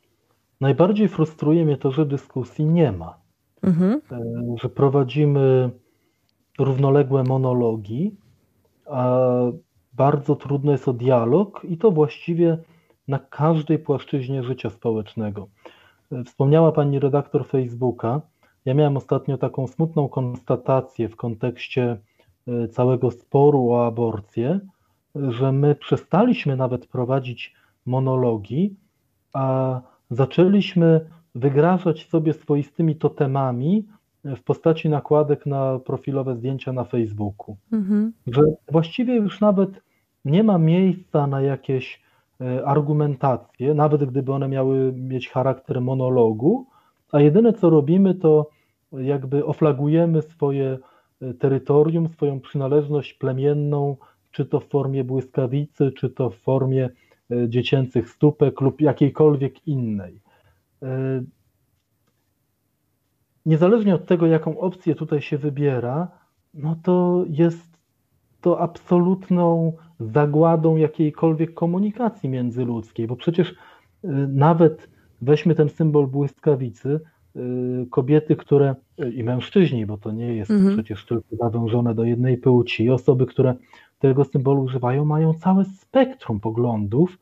Speaker 2: Najbardziej frustruje mnie to, że dyskusji nie ma. Mhm. E, że prowadzimy równoległe monologi, a bardzo trudno jest o dialog i to właściwie na każdej płaszczyźnie życia społecznego. E, wspomniała pani redaktor Facebooka, ja miałem ostatnio taką smutną konstatację w kontekście e, całego sporu o aborcję, że my przestaliśmy nawet prowadzić monologi, a zaczęliśmy wygrażać sobie swoistymi totemami w postaci nakładek na profilowe zdjęcia na Facebooku. Mhm. Że właściwie już nawet nie ma miejsca na jakieś e, argumentacje, nawet gdyby one miały mieć charakter monologu, a jedyne co robimy, to jakby oflagujemy swoje e, terytorium, swoją przynależność plemienną, czy to w formie błyskawicy, czy to w formie e, dziecięcych stópek lub jakiejkolwiek innej. E, niezależnie od tego, jaką opcję tutaj się wybiera, no to jest to absolutną zagładą jakiejkolwiek komunikacji międzyludzkiej, bo przecież nawet weźmy ten symbol błyskawicy, kobiety, które i mężczyźni, bo to nie jest mhm. przecież tylko zawężone do jednej płci, osoby, które tego symbolu używają, mają całe spektrum poglądów,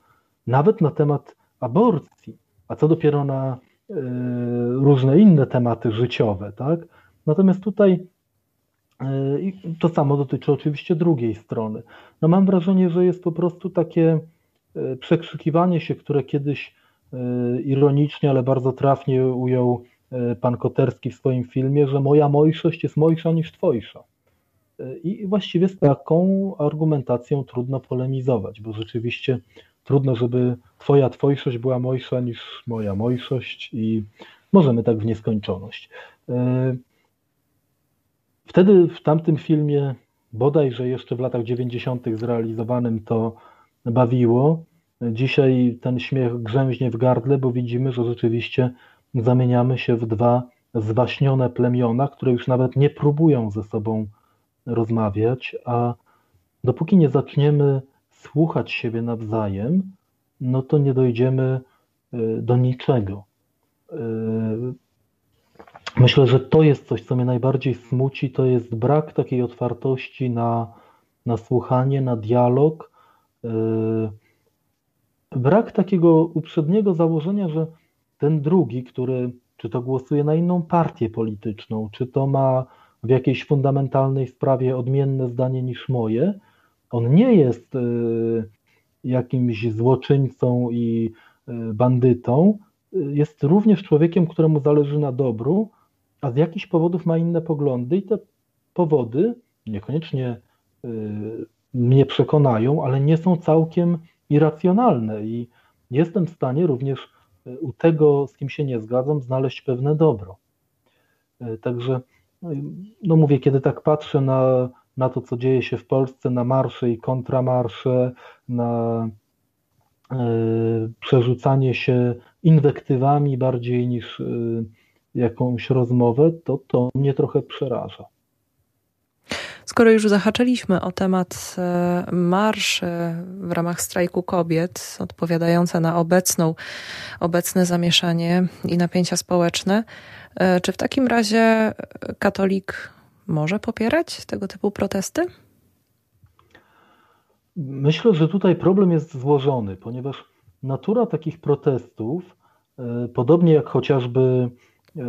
Speaker 2: nawet na temat aborcji, a co dopiero na y, różne inne tematy życiowe, tak? Natomiast tutaj y, to samo dotyczy oczywiście drugiej strony. No mam wrażenie, że jest po prostu takie przekrzykiwanie się, które kiedyś ironicznie, ale bardzo trafnie ujął pan Koterski w swoim filmie, że moja mojszość jest mojsza niż twojsza. I właściwie z taką argumentacją trudno polemizować, bo rzeczywiście trudno, żeby twoja twojszość była mojsza niż moja mojszość i możemy tak w nieskończoność. E, wtedy w tamtym filmie, bodajże jeszcze w latach 90. zrealizowanym, to bawiło. Dzisiaj ten śmiech grzęźnie w gardle, bo widzimy, że rzeczywiście zamieniamy się w dwa zwaśnione plemiona, które już nawet nie próbują ze sobą rozmawiać, a dopóki nie zaczniemy słuchać siebie nawzajem, no to nie dojdziemy y, do niczego. Y, myślę, że to jest coś, co mnie najbardziej smuci, to jest brak takiej otwartości na, na słuchanie, na dialog. Y, brak takiego uprzedniego założenia, że ten drugi, który czy to głosuje na inną partię polityczną, czy to ma w jakiejś fundamentalnej sprawie odmienne zdanie niż moje, on nie jest y, jakimś złoczyńcą i y, bandytą, jest również człowiekiem, któremu zależy na dobru, a z jakichś powodów ma inne poglądy i te powody niekoniecznie y, mnie przekonają, ale nie są całkiem irracjonalne i jestem w stanie również u tego, z kim się nie zgadzam, znaleźć pewne dobro. Także, no mówię, kiedy tak patrzę na na to, co dzieje się w Polsce, na marsze i kontramarsze, na e, przerzucanie się inwektywami bardziej niż e, jakąś rozmowę, to to mnie trochę przeraża.
Speaker 1: Skoro już zahaczyliśmy o temat e, marszy w ramach strajku kobiet, odpowiadające na obecną, obecne zamieszanie i napięcia społeczne, czy w takim razie katolik może popierać tego typu protesty?
Speaker 2: Myślę, że tutaj problem jest złożony, ponieważ natura takich protestów, e, podobnie jak chociażby e,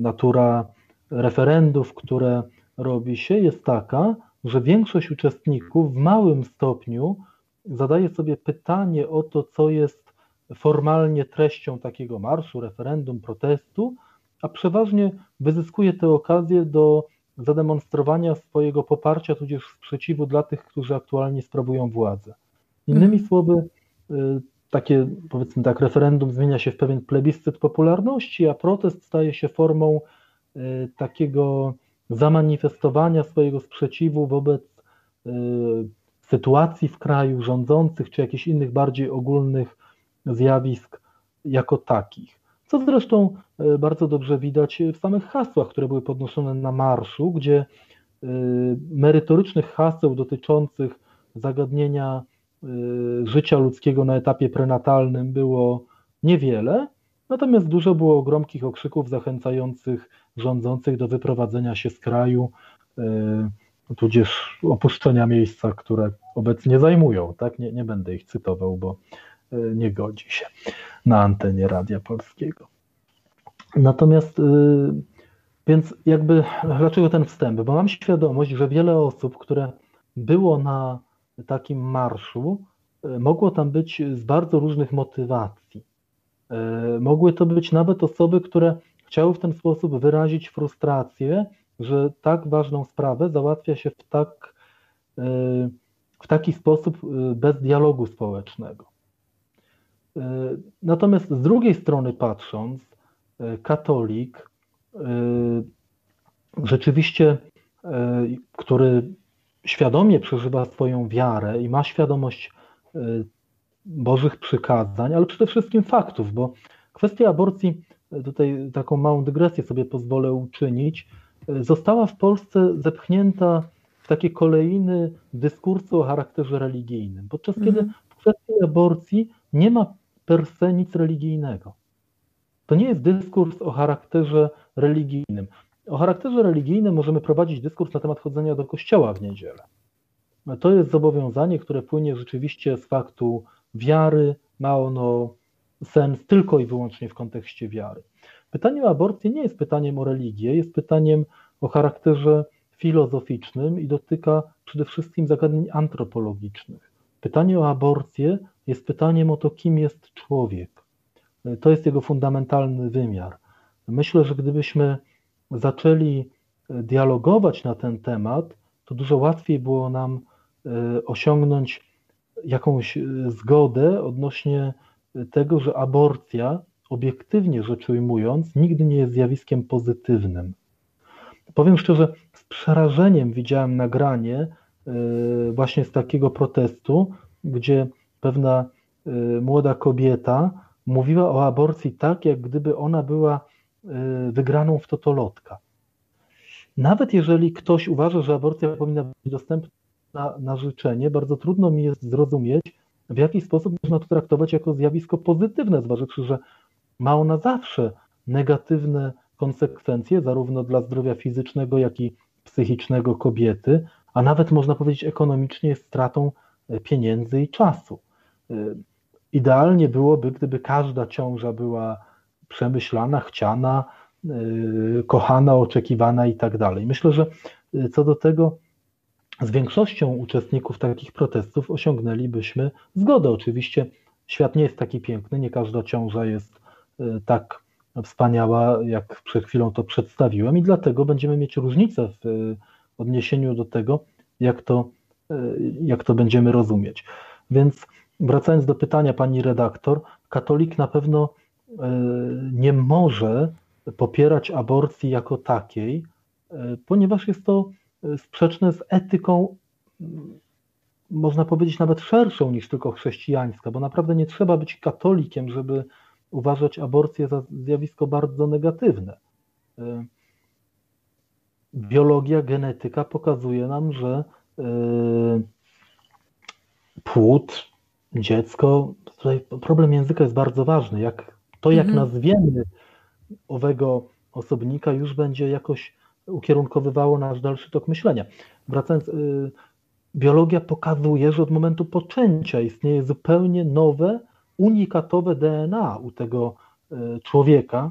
Speaker 2: natura referendów, które robi się, jest taka, że większość uczestników w małym stopniu zadaje sobie pytanie o to, co jest formalnie treścią takiego marszu, referendum, protestu, a przeważnie wyzyskuje tę okazję do zademonstrowania swojego poparcia, tudzież sprzeciwu dla tych, którzy aktualnie sprawują władzę. Innymi mm. słowy, y, takie powiedzmy tak, referendum zmienia się w pewien plebiscyt popularności, a protest staje się formą y, takiego zamanifestowania swojego sprzeciwu wobec y, sytuacji w kraju rządzących, czy jakichś innych bardziej ogólnych zjawisk jako takich. Co zresztą e, bardzo dobrze widać w samych hasłach, które były podnoszone na marszu, gdzie e, merytorycznych haseł dotyczących zagadnienia życia ludzkiego na etapie prenatalnym było niewiele, natomiast dużo było gromkich okrzyków zachęcających rządzących do wyprowadzenia się z kraju, tudzież opuszczenia miejsca, które obecnie zajmują. Tak? Nie, nie będę ich cytował, bo Y, nie godzi się na antenie Radia Polskiego. Natomiast, y, więc jakby, dlaczego ten wstęp? Bo mam świadomość, że wiele osób, które było na takim marszu, mogło tam być z bardzo różnych motywacji. Mogły to być nawet osoby, które chciały w ten sposób wyrazić frustrację, że tak ważną sprawę załatwia się w, tak, w taki sposób bez dialogu społecznego. E, natomiast z drugiej strony patrząc, e, katolik e, rzeczywiście, który świadomie przeżywa swoją wiarę i ma świadomość Bożych przykazań, ale przede wszystkim faktów, bo kwestia aborcji, tutaj taką małą dygresję sobie pozwolę uczynić, została w Polsce zepchnięta w takie kolejny dyskursu o charakterze religijnym, podczas mhm. kiedy w kwestii aborcji nie ma per se nic religijnego. To nie jest dyskurs o charakterze religijnym. O charakterze religijnym możemy prowadzić dyskurs na temat chodzenia do kościoła w niedzielę. To jest zobowiązanie, które płynie rzeczywiście z faktu wiary, ma ono sens tylko i wyłącznie w kontekście wiary. Pytanie o aborcję nie jest pytaniem o religię, jest pytaniem o charakterze filozoficznym i dotyka przede wszystkim zagadnień antropologicznych. Pytanie o aborcję jest pytaniem o to, kim jest człowiek. To jest jego fundamentalny wymiar. Myślę, że gdybyśmy zaczęli dialogować na ten temat, to dużo łatwiej było nam e, osiągnąć jakąś e, zgodę odnośnie tego, że aborcja, obiektywnie rzecz ujmując, nigdy nie jest zjawiskiem pozytywnym. Powiem szczerze, z przerażeniem widziałem nagranie e, właśnie z takiego protestu, gdzie pewna młoda kobieta mówiła o aborcji tak, jak gdyby ona była wygraną w totolotka. Nawet jeżeli ktoś uważa, że aborcja powinna być dostępna na, na życzenie, bardzo trudno mi jest zrozumieć, w jaki sposób można to traktować jako zjawisko pozytywne, zważywszy, że ma ona zawsze negatywne konsekwencje, zarówno dla zdrowia fizycznego, jak i psychicznego kobiety, a nawet można powiedzieć ekonomicznie stratą e, pieniędzy i czasu. E, idealnie byłoby, gdyby każda ciąża była przemyślana, chciana, Y, kochana, oczekiwana i tak dalej. Myślę, że co do tego z większością uczestników takich protestów osiągnęlibyśmy zgodę. Oczywiście świat nie jest taki piękny, nie każda ciąża jest y, tak wspaniała, jak przed chwilą to przedstawiłem i dlatego będziemy mieć różnice w odniesieniu do tego, jak to, jak to będziemy rozumieć. Więc wracając do pytania pani redaktor, katolik na pewno nie może popierać aborcji jako takiej, ponieważ jest to sprzeczne z etyką, można powiedzieć, nawet szerszą niż tylko chrześcijańska, bo naprawdę nie trzeba być katolikiem, żeby uważać aborcję za zjawisko bardzo negatywne. E, biologia, genetyka pokazuje nam, że płód, dziecko, tutaj problem języka jest bardzo ważny. Jak, to, jak mhm. nazwiemy owego osobnika już będzie jakoś ukierunkowywało nasz dalszy tok myślenia. Wracając, y, biologia pokazuje, że od momentu poczęcia istnieje zupełnie nowe, unikatowe DNA u tego y, człowieka.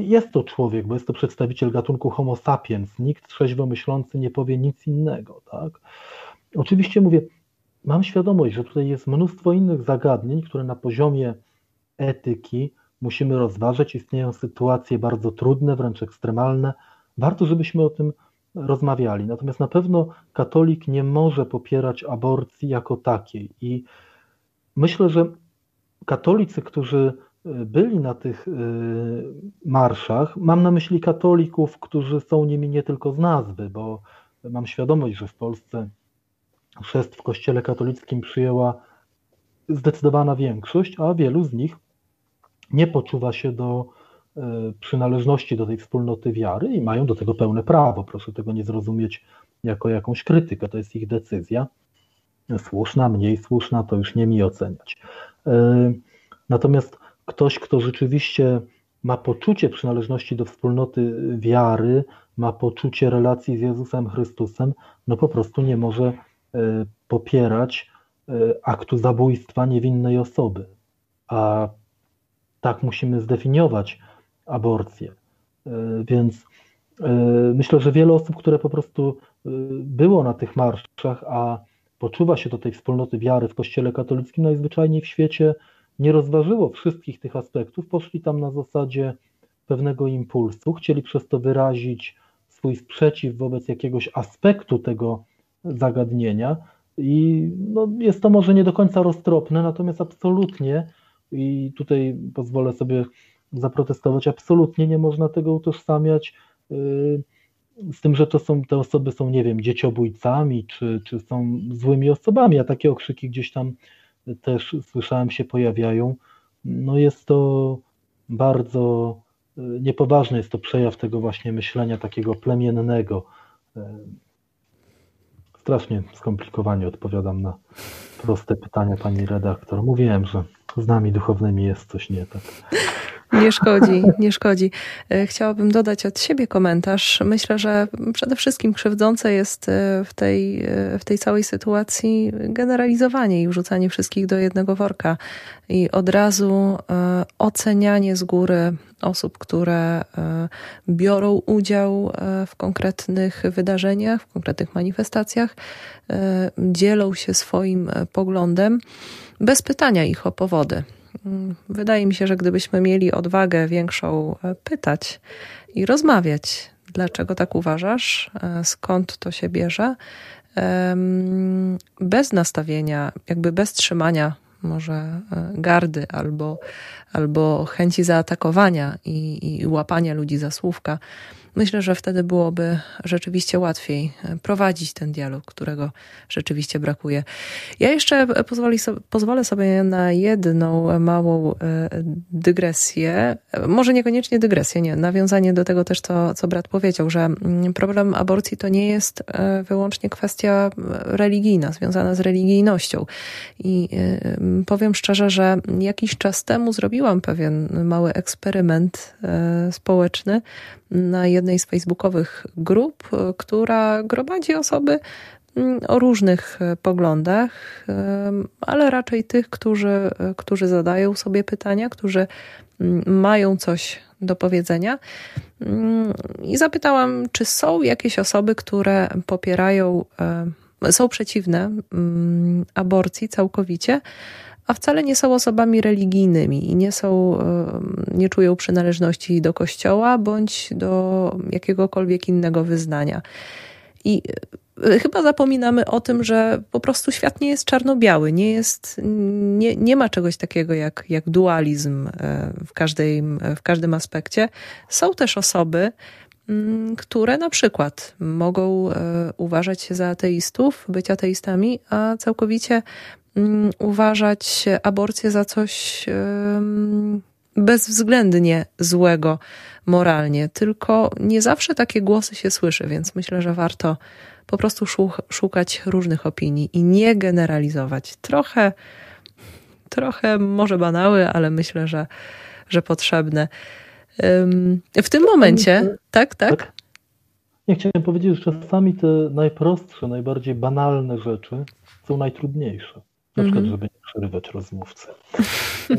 Speaker 2: Jest to człowiek, bo jest to przedstawiciel gatunku Homo sapiens. Nikt trzeźwo myślący nie powie nic innego. Tak? Oczywiście mówię, mam świadomość, że tutaj jest mnóstwo innych zagadnień, które na poziomie etyki musimy rozważyć. Istnieją sytuacje bardzo trudne, wręcz ekstremalne. Warto, żebyśmy o tym rozmawiali. Natomiast na pewno katolik nie może popierać aborcji jako takiej. I myślę, że katolicy, którzy y, byli na tych y, marszach, mam na myśli katolików, którzy są nimi nie tylko z nazwy, bo mam świadomość, że w Polsce chrzest w kościele katolickim przyjęła zdecydowana większość, a wielu z nich nie poczuwa się do e, przynależności do tej wspólnoty wiary i mają do tego pełne prawo. Proszę tego nie zrozumieć jako jakąś krytykę, to jest ich decyzja. Słuszna, mniej słuszna, to już nie mi oceniać. E, natomiast ktoś, kto rzeczywiście ma poczucie przynależności do wspólnoty wiary, ma poczucie relacji z Jezusem Chrystusem, no po prostu nie może e, popierać aktu zabójstwa niewinnej osoby. A tak musimy zdefiniować aborcję. E, więc e, myślę, że wiele osób, które po prostu e, było na tych marszach, a poczuwa się do tej wspólnoty wiary w Kościele katolickim, najzwyczajniej w świecie nie rozważyło wszystkich tych aspektów, poszli tam na zasadzie pewnego impulsu, chcieli przez to wyrazić swój sprzeciw wobec jakiegoś aspektu tego zagadnienia. I no, jest to może nie do końca roztropne, natomiast absolutnie i tutaj pozwolę sobie zaprotestować. Absolutnie nie można tego utożsamiać y, z tym, że to są, te osoby są, nie wiem, dzieciobójcami, czy, czy są złymi osobami, a takie okrzyki gdzieś tam też słyszałem się pojawiają. No jest to bardzo y, niepoważny, jest to przejaw tego właśnie myślenia takiego plemiennego. Y, strasznie skomplikowanie odpowiadam na proste pytania pani redaktor. Mówiłem, że z nami duchownymi jest coś nie tak.
Speaker 1: Nie szkodzi, nie szkodzi. E, chciałabym dodać od siebie komentarz. Myślę, że przede wszystkim krzywdzące jest e, w tej, w tej całej sytuacji generalizowanie i wrzucanie wszystkich do jednego worka i od razu ocenianie z góry osób, które biorą udział w konkretnych wydarzeniach, w konkretnych manifestacjach, dzielą się swoim poglądem bez pytania ich o powody. Mm, wydaje mi się, że gdybyśmy mieli odwagę większą e, pytać i rozmawiać, dlaczego tak uważasz, e, skąd to się bierze, bez nastawienia, jakby bez trzymania może e, gardy albo, albo chęci zaatakowania i, i łapania ludzi za słówka, myślę, że wtedy byłoby rzeczywiście łatwiej e, prowadzić ten dialog, którego rzeczywiście brakuje. Ja jeszcze pozwolę sobie na jedną małą e, dygresję, może niekoniecznie dygresję, nie, nawiązanie do tego też, co, co brat powiedział, że mm, problem aborcji to nie jest e, wyłącznie kwestia religijna, związana z religijnością. I powiem szczerze, że jakiś czas temu zrobiłam pewien mały eksperyment społeczny na jednej z facebookowych grup, która gromadzi osoby mm, o różnych e, poglądach, ale raczej tych, którzy, którzy zadają sobie pytania, którzy mm, mają coś do powiedzenia. Mm, I zapytałam, czy są jakieś osoby, które popierają, e, są przeciwne aborcji całkowicie, a wcale nie są osobami religijnymi i nie są, nie czują przynależności do kościoła bądź do jakiegokolwiek innego wyznania. I e, chyba zapominamy o tym, że po prostu świat nie jest czarno-biały, nie, jest, nie, nie ma czegoś takiego jak, jak dualizm e, w, każdej, w każdym aspekcie. Są też osoby, mm, które na przykład mogą e, uważać się za ateistów, być ateistami, a całkowicie uważać aborcję za coś bezwzględnie złego moralnie, tylko nie zawsze takie głosy się słyszy, więc myślę, że warto po prostu szukać różnych opinii i nie generalizować. Trochę, trochę może banały, ale myślę, że, że potrzebne. W tym momencie, tak, tak? tak?
Speaker 2: Nie chciałem powiedzieć, że czasami te najprostsze, najbardziej banalne rzeczy są najtrudniejsze. Na przykład, mhm. żeby nie przerywać rozmówcy. [laughs]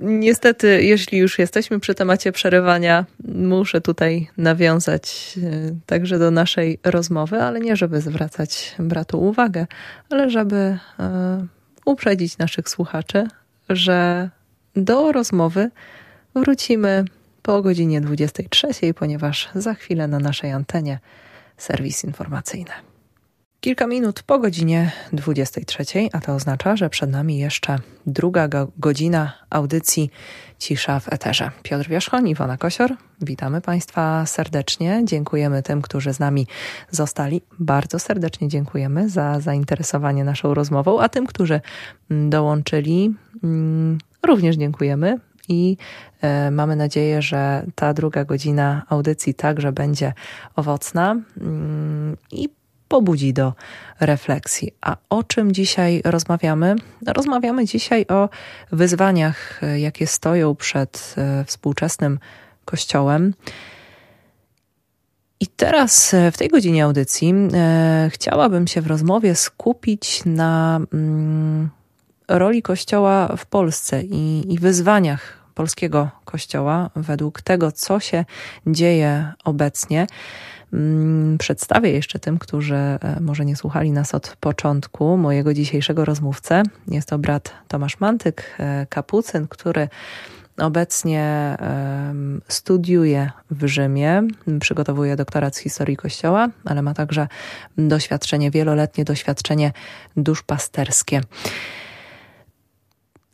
Speaker 1: Niestety, jeśli już jesteśmy przy temacie przerywania, muszę tutaj nawiązać e, także do naszej rozmowy, ale nie żeby zwracać bratu uwagę, ale żeby e, uprzedzić naszych słuchaczy, że do rozmowy wrócimy po godzinie 23, ponieważ za chwilę na naszej antenie serwis informacyjny. Kilka minut po godzinie 23, a to oznacza, że przed nami jeszcze druga go godzina audycji Cisza w Eterze. Piotr Wierzchoń, Iwona Kosior, witamy Państwa serdecznie. Dziękujemy tym, którzy z nami zostali. Bardzo serdecznie dziękujemy za zainteresowanie naszą rozmową, a tym, którzy dołączyli, mm, również dziękujemy. I e, mamy nadzieję, że ta druga godzina audycji także będzie owocna mm, i pobudzi do refleksji. A o czym dzisiaj rozmawiamy? Rozmawiamy dzisiaj o wyzwaniach, jakie stoją przed e, współczesnym Kościołem. I teraz e, w tej godzinie audycji e, chciałabym się w rozmowie skupić na mm, roli Kościoła w Polsce i, i wyzwaniach polskiego Kościoła według tego, co się dzieje obecnie. Mm, przedstawię jeszcze tym, którzy e, może nie słuchali nas od początku, mojego dzisiejszego rozmówcę. Jest to brat Tomasz Mantyk, e, kapucyn, który obecnie studiuje w Rzymie, przygotowuje doktorat z historii Kościoła, ale ma także doświadczenie, wieloletnie doświadczenie duszpasterskie.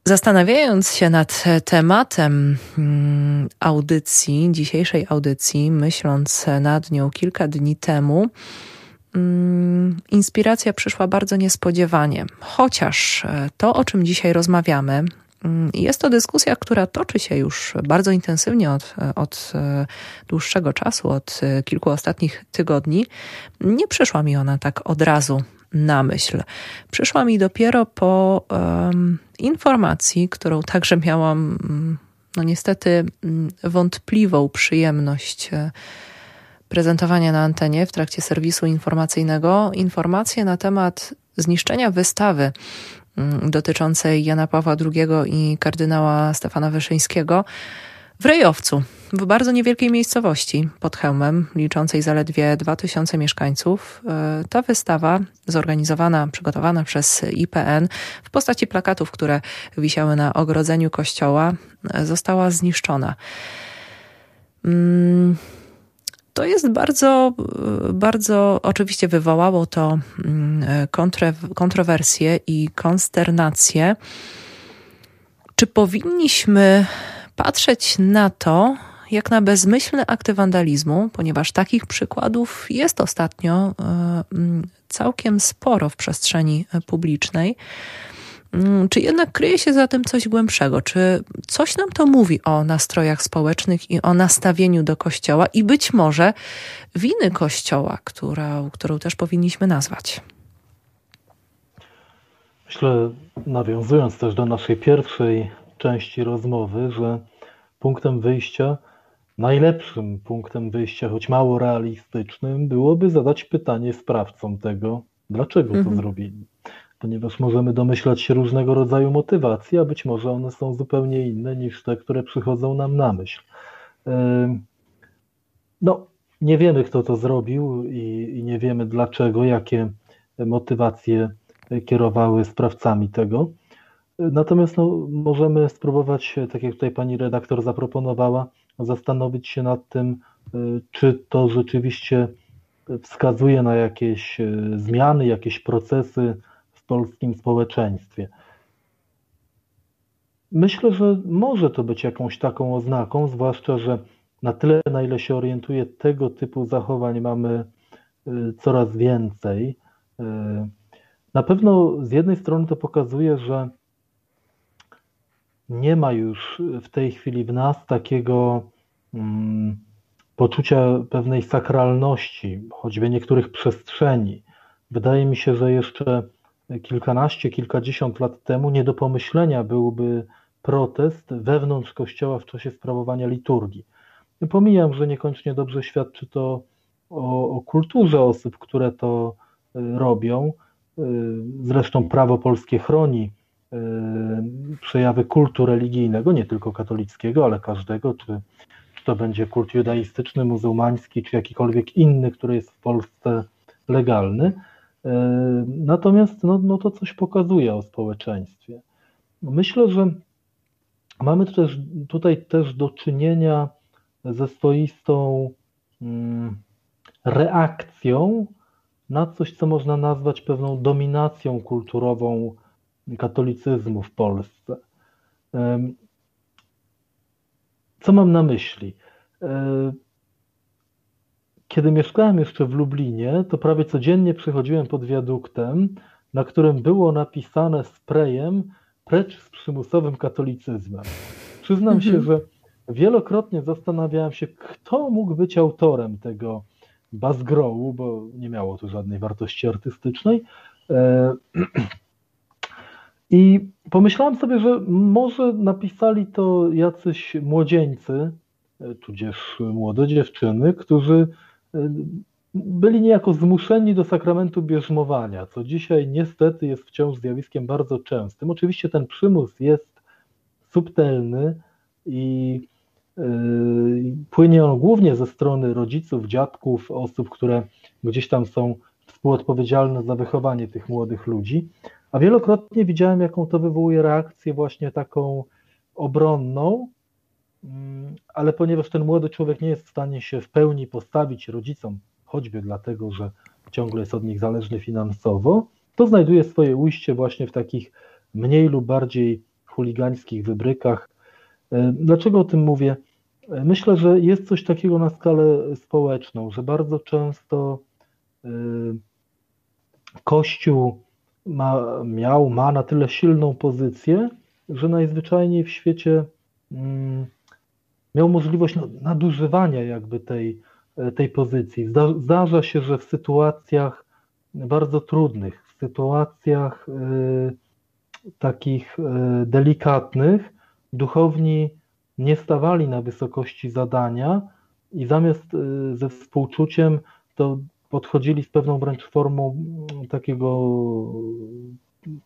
Speaker 1: Zastanawiając się nad tematem mm, audycji, dzisiejszej audycji, myśląc nad nią kilka dni temu, mm, inspiracja przyszła bardzo niespodziewanie. Chociaż e, to, o czym dzisiaj rozmawiamy, mm, jest to dyskusja, która toczy się już bardzo intensywnie od, od e, dłuższego czasu, od e, kilku ostatnich tygodni. Nie przyszła mi ona tak od razu na myśl. Przyszła mi dopiero po um, informacji, którą także miałam, mm, no niestety, mm, wątpliwą przyjemność e, prezentowania na antenie w trakcie serwisu informacyjnego. Informacje na temat zniszczenia wystawy mm, dotyczącej Jana Pawła II i kardynała Stefana Wyszyńskiego w Rejowcu, w bardzo niewielkiej miejscowości pod Chełmem, liczącej zaledwie 2000 mieszkańców. E, ta wystawa, zorganizowana, przygotowana przez IPN w postaci plakatów, które wisiały na ogrodzeniu kościoła, e, została zniszczona. Mm, to jest bardzo, bardzo, oczywiście wywołało to mm, kontrowersje i konsternacje. Czy powinniśmy patrzeć na to, jak na bezmyślny akt wandalizmu, ponieważ takich przykładów jest ostatnio e, mm, całkiem sporo w przestrzeni publicznej. Mm, czy jednak kryje się za tym coś głębszego? Czy coś nam to mówi o nastrojach społecznych i o nastawieniu do Kościoła i być może winy Kościoła, która, którą też powinniśmy nazwać?
Speaker 2: Myślę, nawiązując też do naszej pierwszej części rozmowy, że punktem wyjścia, najlepszym punktem wyjścia, choć mało realistycznym, byłoby zadać pytanie sprawcom tego, dlaczego mhm. to zrobili. Ponieważ możemy domyślać się różnego rodzaju motywacji, a być może one są zupełnie inne niż te, które przychodzą nam na myśl. No, nie wiemy, kto to zrobił i, i nie wiemy dlaczego, jakie motywacje kierowały sprawcami tego. Natomiast no, możemy spróbować, tak jak tutaj pani redaktor zaproponowała, zastanowić się nad tym, y, czy to rzeczywiście wskazuje na jakieś y, zmiany, jakieś procesy w polskim społeczeństwie. Myślę, że może to być jakąś taką oznaką, zwłaszcza, że na tyle, na ile się orientuję, tego typu zachowań mamy y, coraz więcej. Na pewno z jednej strony to pokazuje, że nie ma już w tej chwili w nas takiego um, poczucia pewnej sakralności, choćby niektórych przestrzeni. Wydaje mi się, że jeszcze kilkanaście, kilkadziesiąt lat temu nie do pomyślenia byłby protest wewnątrz kościoła w czasie sprawowania liturgii. Pomijam, że niekoniecznie dobrze świadczy to o, o kulturze osób, które to y, robią. Y, zresztą prawo polskie chroni Y, przejawy kultu religijnego, nie tylko katolickiego, ale każdego, czy, czy to będzie kult judaistyczny, muzułmański, czy jakikolwiek inny, który jest w Polsce legalny. Y, natomiast no, no to coś pokazuje o społeczeństwie. Myślę, że mamy też, tutaj też do czynienia ze swoistą mm, reakcją na coś, co można nazwać pewną dominacją kulturową katolicyzmu w Polsce. Co mam na myśli? E, kiedy mieszkałem jeszcze w Lublinie, to prawie codziennie przychodziłem pod wiaduktem, na którym było napisane sprayem precz z przymusowym katolicyzmem. Przyznam się, mhm. że wielokrotnie zastanawiałem się, kto mógł być autorem tego bazgrołu, bo nie miało to żadnej wartości artystycznej. [clears throat] E, I pomyślałem sobie, że może napisali to jacyś młodzieńcy, e, tudzież młode dziewczyny, którzy e, byli niejako zmuszeni do sakramentu bierzmowania, co dzisiaj niestety jest wciąż zjawiskiem bardzo częstym. Oczywiście ten przymus jest subtelny i yy, płynie on głównie ze strony rodziców, dziadków, osób, które gdzieś tam są współodpowiedzialne za wychowanie tych młodych ludzi. A wielokrotnie widziałem, jaką to wywołuje reakcję właśnie taką obronną, mm, ale ponieważ ten młody człowiek nie jest w stanie się w pełni postawić rodzicom, choćby dlatego, że ciągle jest od nich zależny finansowo, to znajduje swoje ujście właśnie w takich mniej lub bardziej chuligańskich wybrykach. E, dlaczego o tym mówię? E, myślę, że jest coś takiego na skalę społeczną, że bardzo często e, Kościół ma, miał, ma na tyle silną pozycję, że najzwyczajniej w świecie mm, miał możliwość nadużywania jakby tej, tej pozycji. Zda, zdarza się, że w sytuacjach bardzo trudnych, w sytuacjach takich delikatnych, duchowni nie stawali na wysokości zadania i zamiast ze współczuciem to podchodzili z pewną wręcz formą mm, takiego,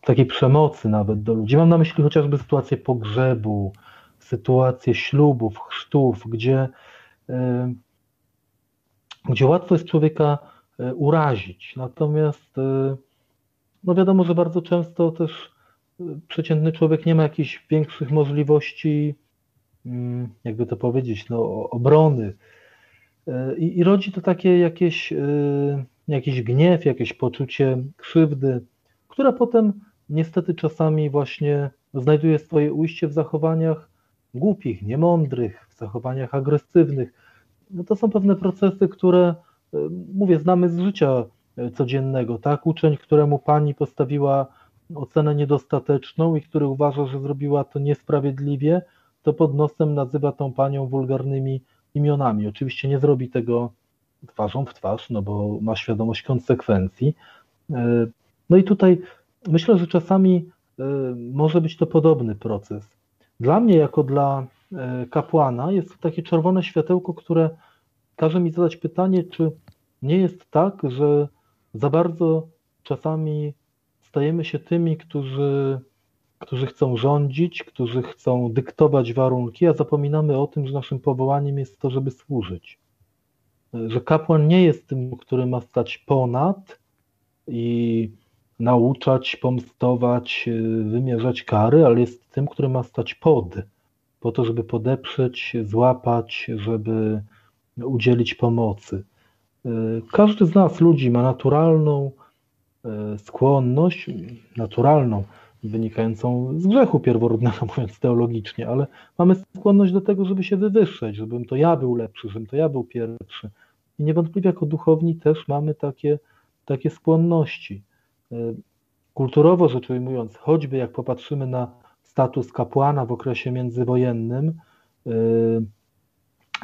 Speaker 2: takiej przemocy nawet do ludzi. Mam na myśli chociażby sytuację pogrzebu, sytuację ślubów, chrztów, gdzie, e, gdzie łatwo jest człowieka e, urazić. Natomiast e, no wiadomo, że bardzo często też przeciętny człowiek nie ma jakichś większych możliwości, mm, jakby to powiedzieć, no, obrony i, I, rodzi to takie jakieś, y, jakiś gniew, jakieś poczucie krzywdy, które potem niestety czasami właśnie znajduje swoje ujście w zachowaniach głupich, niemądrych, w zachowaniach agresywnych. No to są pewne procesy, które, y, mówię, znamy z życia codziennego, tak? Uczeń, któremu pani postawiła ocenę niedostateczną i który uważa, że zrobiła to niesprawiedliwie, to pod nosem nazywa tą panią wulgarnymi imionami. Oczywiście nie zrobi tego twarzą w twarz, no bo ma świadomość konsekwencji. E, no i tutaj myślę, że czasami e, może być to podobny proces. Dla mnie, jako dla e, kapłana, jest to takie czerwone światełko, które każe mi zadać pytanie, czy nie jest tak, że za bardzo czasami stajemy się tymi, którzy którzy chcą rządzić, którzy chcą dyktować warunki, a zapominamy o tym, że naszym powołaniem jest to, żeby służyć. Że kapłan nie jest tym, który ma stać ponad i nauczać, pomstować, wymierzać kary, ale jest tym, który ma stać pod, po to, żeby podeprzeć, złapać, żeby udzielić pomocy. Każdy z nas, ludzi, ma naturalną e, skłonność, naturalną, wynikającą z grzechu pierworodnego, [laughs] mówiąc teologicznie, ale mamy skłonność do tego, żeby się wywyższać, żebym to ja był lepszy, żebym to ja był pierwszy. I niewątpliwie jako duchowni też mamy takie, takie skłonności. E, kulturowo rzecz ujmując, choćby jak popatrzymy na status kapłana w okresie międzywojennym, e,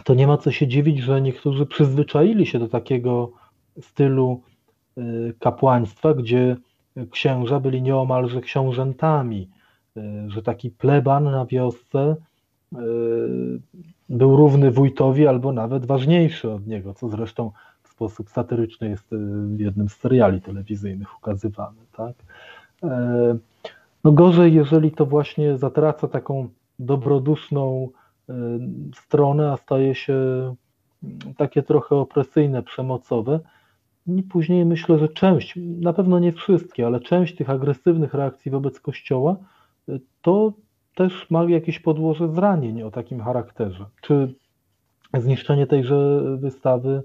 Speaker 2: to nie ma co się dziwić, że niektórzy przyzwyczaili się do takiego stylu e, kapłaństwa, gdzie księża byli nieomalże książętami, e, że taki pleban na wiosce e, był równy wójtowi albo nawet ważniejszy od niego, co zresztą w sposób satyryczny jest e, w jednym z seriali telewizyjnych ukazywane. Tak? No gorzej, jeżeli to właśnie zatraca taką dobroduszną stronę, a staje się takie trochę opresyjne, przemocowe, i później myślę, że część, na pewno nie wszystkie, ale część tych agresywnych reakcji wobec Kościoła y, to też ma jakieś podłoże zranień o takim charakterze. Czy zniszczenie tejże wystawy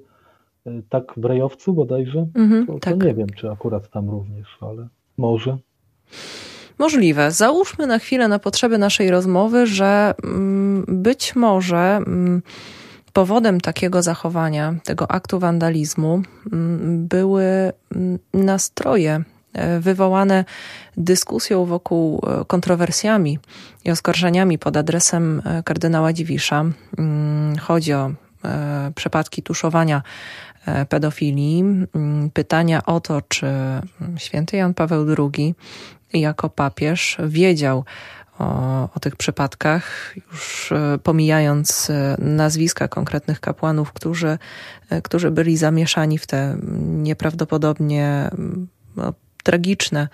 Speaker 2: y, tak w Brejowcu bodajże? Mhm, to, tak. to nie wiem, czy akurat tam również, ale może.
Speaker 1: Możliwe. Załóżmy na chwilę na potrzeby naszej rozmowy, że mm, być może mm, powodem takiego zachowania, tego aktu wandalizmu mm, były mm, nastroje e, wywołane dyskusją wokół e, kontrowersjami i oskarżeniami pod adresem e, kardynała Dziwisza. Mm, chodzi o przypadki tuszowania pedofilii, pytania o to, czy święty Jan Paweł II jako papież wiedział o, o tych przypadkach, już e, pomijając e, nazwiska konkretnych kapłanów, którzy, e, którzy byli zamieszani w te nieprawdopodobnie no, tragiczne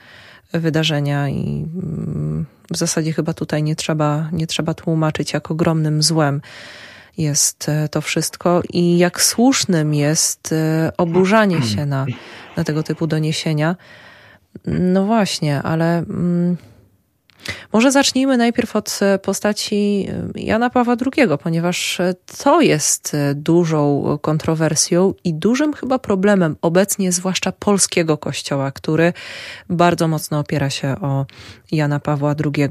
Speaker 1: wydarzenia i mm, w zasadzie chyba tutaj nie trzeba, nie trzeba tłumaczyć, jak ogromnym złem jest to wszystko i jak słusznym jest oburzanie się na, na tego typu doniesienia. No właśnie, ale. Mm, może zacznijmy najpierw od e, postaci e, Jana Pawła II, ponieważ e, to jest dużą kontrowersją i dużym chyba problemem obecnie, zwłaszcza polskiego kościoła, który bardzo mocno opiera się o Jana Pawła II.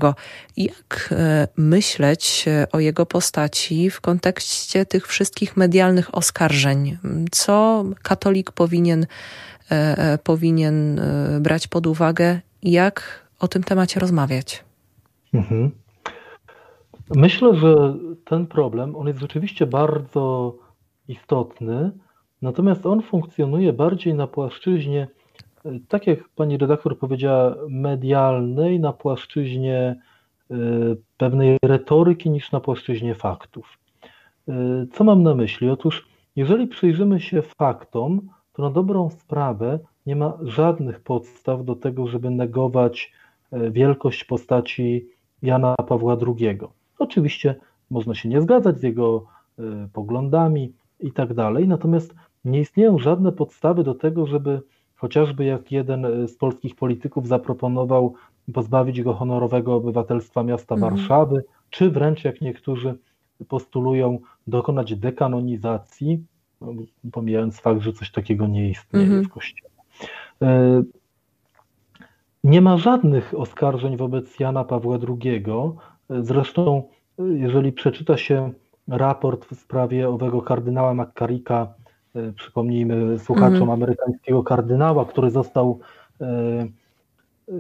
Speaker 1: Jak myśleć o jego postaci w kontekście tych wszystkich medialnych oskarżeń? Co katolik powinien, powinien brać pod uwagę? Jak o tym temacie rozmawiać. Mhm.
Speaker 2: Myślę, że ten problem, on jest rzeczywiście bardzo istotny, natomiast on funkcjonuje bardziej na płaszczyźnie tak jak pani redaktor powiedziała, medialnej na płaszczyźnie pewnej retoryki niż na płaszczyźnie faktów. Co mam na myśli? Otóż, jeżeli przyjrzymy się faktom, to na dobrą sprawę nie ma żadnych podstaw do tego, żeby negować wielkość postaci Jana Pawła II. Oczywiście można się nie zgadzać z jego y, poglądami i tak dalej, natomiast nie istnieją żadne podstawy do tego, żeby chociażby jak jeden y, z polskich polityków zaproponował pozbawić go honorowego obywatelstwa miasta mhm. Warszawy, czy wręcz jak niektórzy postulują dokonać dekanonizacji, no, pomijając fakt, że coś takiego nie istnieje mhm. w Kościele. Nie ma żadnych oskarżeń wobec Jana Pawła II. Zresztą, jeżeli przeczyta się raport w sprawie owego kardynała McCarricka, e, przypomnijmy słuchaczom mm. amerykańskiego kardynała, który został e, e,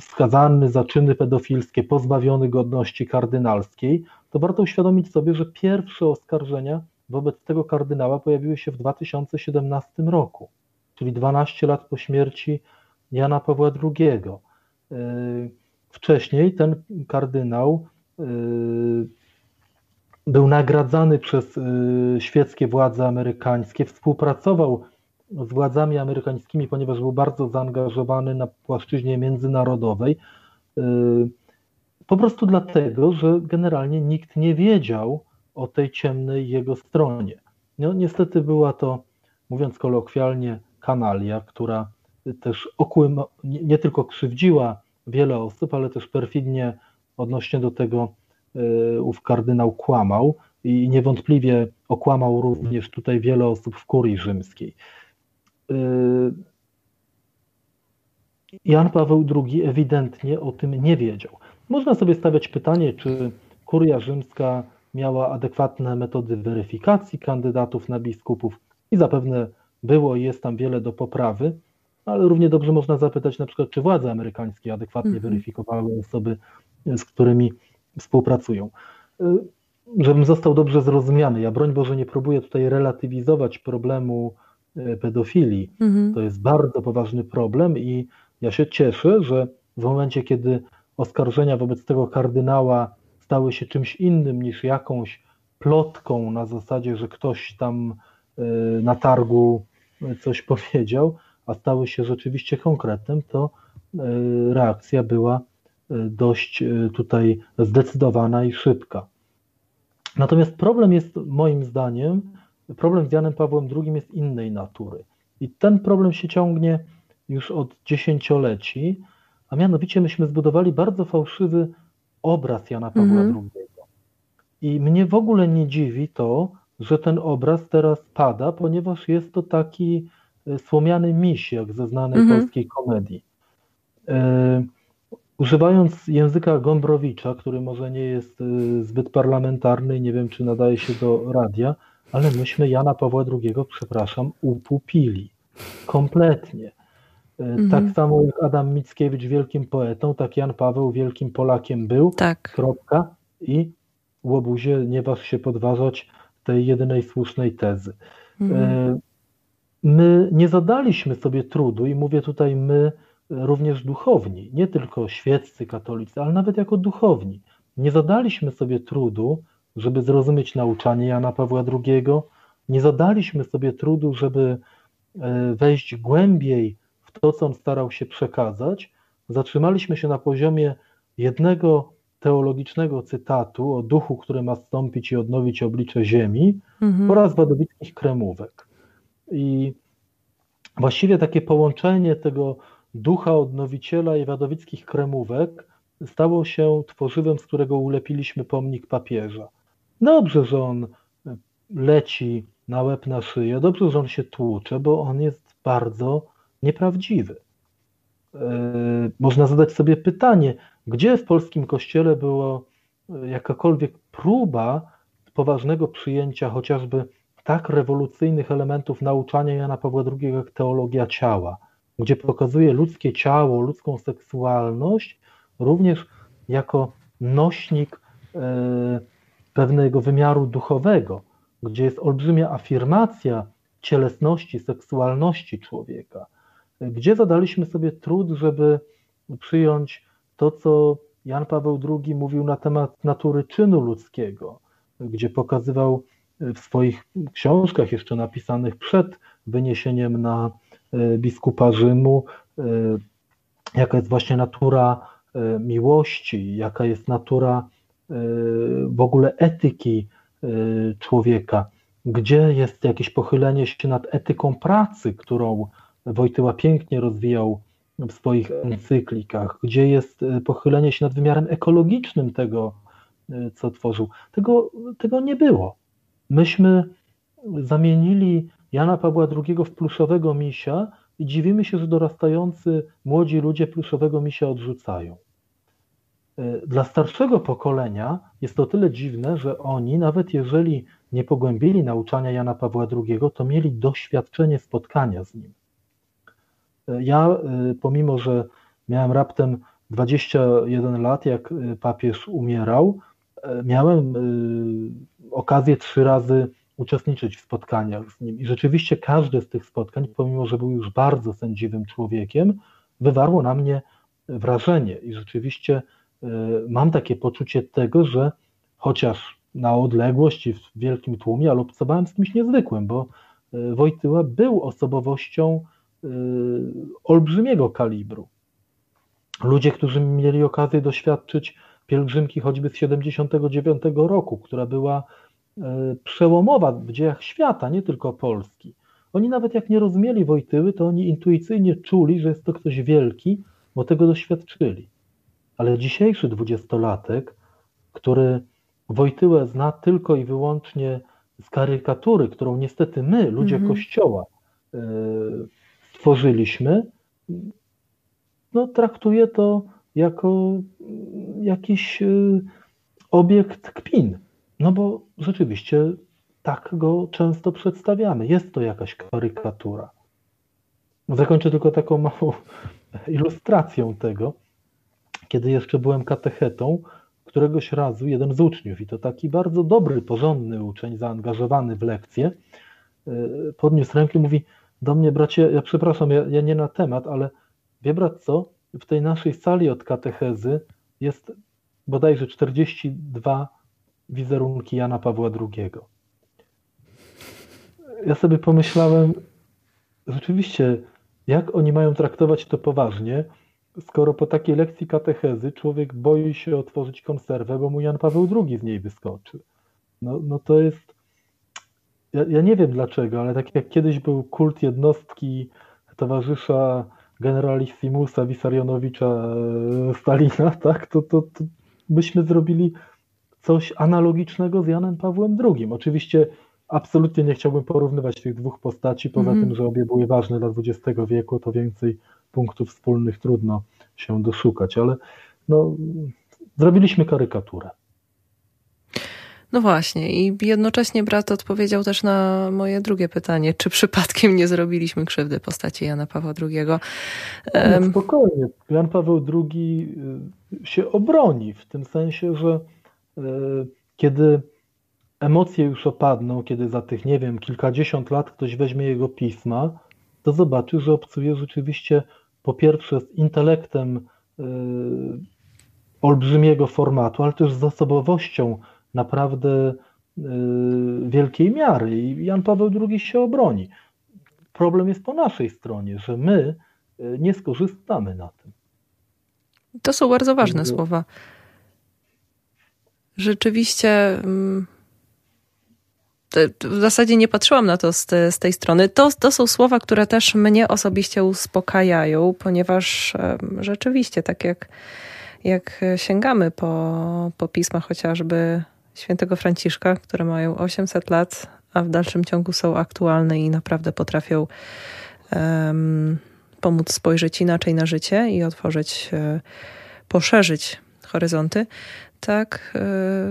Speaker 2: skazany za czyny pedofilskie, pozbawiony godności kardynalskiej, to warto uświadomić sobie, że pierwsze oskarżenia wobec tego kardynała pojawiły się w 2017 roku, czyli 12 lat po śmierci Jana Pawła II. Wcześniej ten kardynał był nagradzany przez świeckie władze amerykańskie, współpracował z władzami amerykańskimi, ponieważ był bardzo zaangażowany na płaszczyźnie międzynarodowej. Po prostu dlatego, że generalnie nikt nie wiedział o tej ciemnej jego stronie. No, niestety była to, mówiąc kolokwialnie, kanalia, która też okłym, nie tylko krzywdziła wiele osób, ale też perfidnie odnośnie do tego e, ów kardynał kłamał i niewątpliwie okłamał również tutaj wiele osób w kurii rzymskiej. E, Jan Paweł II ewidentnie o tym nie wiedział. Można sobie stawiać pytanie, czy kuria rzymska miała adekwatne metody weryfikacji kandydatów na biskupów i zapewne było i jest tam wiele do poprawy, ale równie dobrze można zapytać na przykład, czy władze amerykańskie adekwatnie -hmm. weryfikowały osoby, z którymi współpracują. Y, żebym został dobrze zrozumiany, ja broń Boże nie próbuję tutaj relatywizować problemu y, pedofilii. -hmm. To jest bardzo poważny problem i ja się cieszę, że w momencie, kiedy oskarżenia wobec tego kardynała stały się czymś innym niż jakąś plotką na zasadzie, że ktoś tam y, na targu coś powiedział, a stały się rzeczywiście konkretem, to e, reakcja była e, dość e, tutaj zdecydowana i szybka. Natomiast problem jest moim zdaniem, problem z Janem Pawłem II jest innej natury. I ten problem się ciągnie już od dziesięcioleci, a mianowicie myśmy zbudowali bardzo fałszywy obraz Jana Pawła mhm. II. I mnie w ogóle nie dziwi to, że ten obraz teraz pada, ponieważ jest to taki słomiany miś, jak ze znanej mhm. polskiej komedii. E, używając języka Gombrowicza, który może nie jest e, zbyt parlamentarny i nie wiem, czy nadaje się do radia, ale myśmy Jana Pawła II, przepraszam, upupili. Kompletnie. Mhm. Tak samo jak Adam Mickiewicz wielkim poetą, tak Jan Paweł wielkim Polakiem był.
Speaker 1: Tak.
Speaker 2: Kropka. I łobuzie nie waż się podważać tej jedynej słusznej tezy. Mhm my nie zadaliśmy sobie trudu, i mówię tutaj my również duchowni, nie tylko świeccy katolicy, ale nawet jako duchowni, nie zadaliśmy sobie trudu, żeby zrozumieć nauczanie Jana Pawła II, nie zadaliśmy sobie trudu, żeby e, wejść głębiej w to, co on starał się przekazać. Zatrzymaliśmy się na poziomie jednego teologicznego cytatu o duchu, który ma stąpić i odnowić oblicze ziemi mhm. oraz wadowickich kremówek. I właściwie takie połączenie tego ducha odnowiciela i wadowickich kremówek stało się tworzywem, z którego ulepiliśmy pomnik papieża. Dobrze, że on leci na łeb na szyję, dobrze, że on się tłucze, bo on jest bardzo nieprawdziwy. E, można zadać sobie pytanie, gdzie w polskim kościele była jakakolwiek próba poważnego przyjęcia chociażby tak rewolucyjnych elementów nauczania Jana Pawła II jak teologia ciała, gdzie pokazuje ludzkie ciało, ludzką seksualność również jako nośnik e, pewnego wymiaru duchowego, gdzie jest olbrzymia afirmacja cielesności, seksualności człowieka. gdzie zadaliśmy sobie trud, żeby przyjąć to, co Jan Paweł II mówił na temat natury czynu ludzkiego, gdzie pokazywał w swoich książkach, jeszcze napisanych przed wyniesieniem na e, biskupa Rzymu, e, jaka jest właśnie natura e, miłości, jaka jest natura w ogóle etyki człowieka, gdzie jest jakieś pochylenie się nad etyką pracy, którą Wojtyła pięknie rozwijał w swoich encyklikach, gdzie jest pochylenie się nad wymiarem ekologicznym tego, co tworzył. Tego, tego nie było. Myśmy zamienili Jana Pawła II w pluszowego misia i dziwimy się, że dorastający młodzi ludzie pluszowego misia odrzucają. E, dla starszego pokolenia jest to tyle dziwne, że oni, nawet jeżeli nie pogłębili nauczania Jana Pawła II, to mieli doświadczenie spotkania z nim. E, ja, e, pomimo że miałem raptem 21 lat, jak papież umierał, miałem okazję trzy razy uczestniczyć w spotkaniach z nim. I rzeczywiście każde z tych spotkań, pomimo że był już bardzo sędziwym człowiekiem, wywarło na mnie wrażenie. I rzeczywiście e, mam takie poczucie tego, że chociaż na odległość i w wielkim tłumie, ale obcowałem z kimś niezwykłym, bo e, Wojtyła był osobowością e, olbrzymiego kalibru. Ludzie, którzy mieli okazję doświadczyć pielgrzymki choćby z 79 roku, która była E, przełomowa w dziejach świata, nie tylko Polski. Oni nawet jak nie rozumieli Wojtyły, to oni intuicyjnie czuli, że jest to ktoś wielki, bo tego doświadczyli. Ale dzisiejszy dwudziestolatek, który Wojtyłę zna tylko i wyłącznie z karykatury, którą niestety my, ludzie mm -hmm. Kościoła, e, stworzyliśmy, no, traktuje to jako jakiś e, obiekt kpin. No bo rzeczywiście tak go często przedstawiamy. Jest to jakaś karykatura. Zakończę tylko taką małą [laughs] ilustracją tego. Kiedy jeszcze byłem katechetą, któregoś razu jeden z uczniów, i to taki bardzo dobry, porządny uczeń, zaangażowany w lekcję, e, podniósł rękę i mówi do mnie, bracie, ja przepraszam, ja, ja nie na temat, ale wie brat co, w tej naszej sali od katechezy jest bodajże 42 wizerunki Jana Pawła II. Ja sobie pomyślałem, rzeczywiście, jak oni mają traktować to poważnie, skoro po takiej lekcji katechezy człowiek boi się otworzyć konserwę, bo mu Jan Paweł II z niej wyskoczy. No, no to jest. Ja, ja nie wiem dlaczego, ale tak jak kiedyś był kult jednostki towarzysza generalissimusa Wisarionowicza e, Stalina, [laughs] tak, to, to, to byśmy zrobili coś analogicznego z Janem Pawłem II. Oczywiście absolutnie nie chciałbym porównywać tych dwóch postaci, poza mm. tym, że obie były ważne dla XX wieku, to więcej punktów wspólnych trudno się doszukać, ale no, zrobiliśmy karykaturę.
Speaker 1: No właśnie, i jednocześnie brat odpowiedział też na moje drugie pytanie, czy przypadkiem nie zrobiliśmy krzywdy postaci Jana Pawła II.
Speaker 2: No, spokojnie. Jan Paweł II y, się obroni w tym sensie, że E, kiedy emocje już opadną, kiedy za tych, nie wiem, kilkadziesiąt lat ktoś weźmie jego pisma, to zobaczy, że obcuje rzeczywiście po pierwsze z intelektem e, olbrzymiego formatu, ale też z osobowością naprawdę e, wielkiej miary. I Jan Paweł II się obroni. Problem jest po naszej stronie, że my nie skorzystamy na tym.
Speaker 1: To są bardzo ważne słowa rzeczywiście mm, w zasadzie nie patrzyłam na to z, te, z, tej strony. To, to są słowa, które też mnie osobiście uspokajają, ponieważ rzeczywiście, tak jak, jak sięgamy po, po pisma chociażby świętego Franciszka, które mają 800 lat, a w dalszym ciągu są aktualne i naprawdę potrafią um, pomóc spojrzeć inaczej na życie i otworzyć, e, poszerzyć horyzonty, tak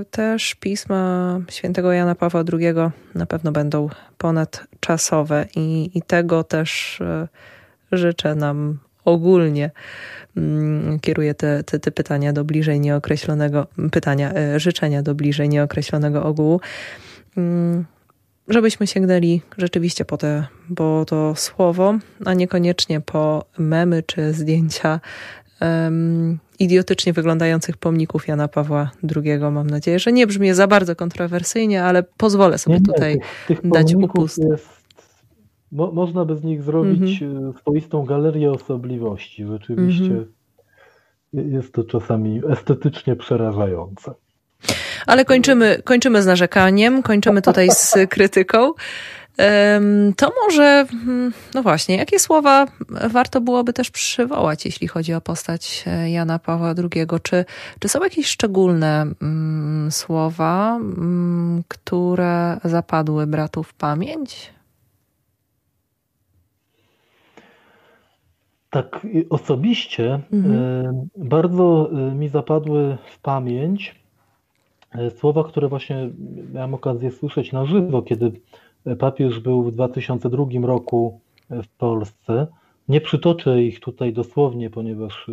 Speaker 1: y, też pisma świętego Jana Pawła II na pewno będą ponadczasowe i, i tego też y, życzę nam ogólnie. Mm, kieruję te, te, te pytania do bliżej nieokreślonego, pytania, y, życzenia do bliżej nieokreślonego ogółu. Mm, żebyśmy sięgnęli rzeczywiście po, te, po to słowo, a niekoniecznie po memy czy zdjęcia um, idiotycznie wyglądających pomników Jana Pawła II. Mam nadzieję, że nie brzmi za bardzo kontrowersyjnie, ale pozwolę sobie nie, tutaj tych, tych dać upust. Jest,
Speaker 2: mo, można by z nich zrobić mm -hmm. swoistą galerię osobliwości. Rzeczywiście mm -hmm. jest to czasami estetycznie przerażające.
Speaker 1: Ale kończymy, kończymy z narzekaniem, kończymy tutaj z [laughs] krytyką. To może, hmm, no właśnie, jakie słowa warto byłoby też przywołać, jeśli chodzi o postać e, Jana Pawła II? Czy, czy są jakieś szczególne mm, słowa, mm, które zapadły bratu w pamięć?
Speaker 2: Tak, osobiście mhm. bardzo e, mi zapadły w pamięć e, słowa, które właśnie miałem okazję słyszeć na żywo, kiedy papież był w 2002 roku w Polsce. Nie przytoczę ich tutaj dosłownie, ponieważ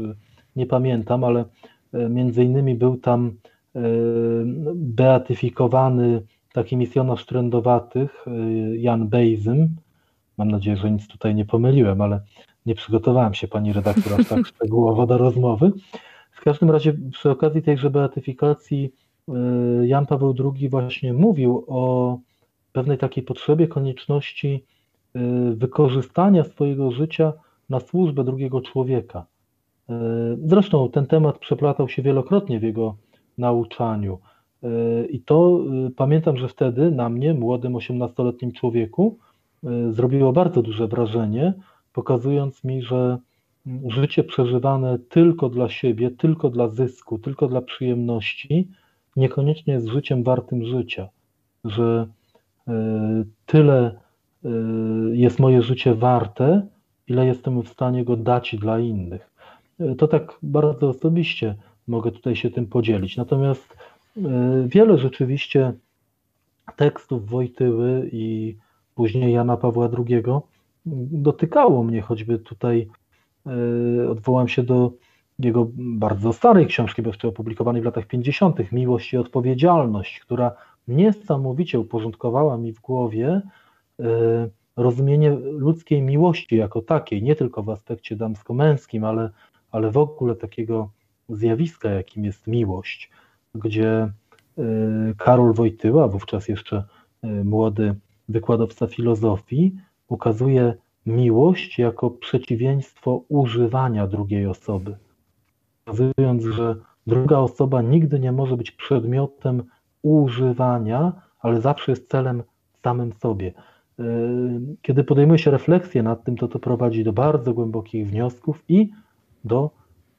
Speaker 2: nie pamiętam, ale między innymi był tam beatyfikowany taki misjonarz trędowatych, Jan Bejzym. Mam nadzieję, że nic tutaj nie pomyliłem, ale nie przygotowałem się pani redaktor aż tak szczegółowo do rozmowy. W każdym razie przy okazji tejże beatyfikacji Jan Paweł II właśnie mówił o pewnej takiej potrzebie, konieczności y, wykorzystania swojego życia na służbę drugiego człowieka. Y, zresztą ten temat przeplatał się wielokrotnie w jego nauczaniu. Y, I to pamiętam, że wtedy na mnie, młodym 18-letnim człowieku, zrobiło bardzo duże wrażenie, pokazując mi, że życie przeżywane tylko dla siebie, tylko dla zysku, tylko dla przyjemności, niekoniecznie jest życiem wartym życia. Że E, tyle e, jest moje życie warte, ile jestem w stanie go dać dla innych. E, to tak bardzo osobiście mogę tutaj się tym podzielić. Natomiast wiele rzeczywiście tekstów Wojtyły i później Jana Pawła II dotykało mnie, choćby tutaj odwołam się do jego bardzo starej książki, opublikowanej w latach 50., Miłość i Odpowiedzialność, która niesamowicie uporządkowała mi w głowie e, rozumienie ludzkiej miłości jako takiej, nie tylko w aspekcie damsko-męskim, ale, ale w ogóle takiego zjawiska, jakim jest miłość, gdzie e, Karol Wojtyła, wówczas jeszcze e, młody wykładowca filozofii, ukazuje miłość jako przeciwieństwo używania drugiej osoby, pokazując, że druga osoba nigdy nie może być przedmiotem używania, ale zawsze jest celem samym sobie. E, kiedy podejmuje się refleksję nad tym, to to prowadzi do bardzo głębokich wniosków i do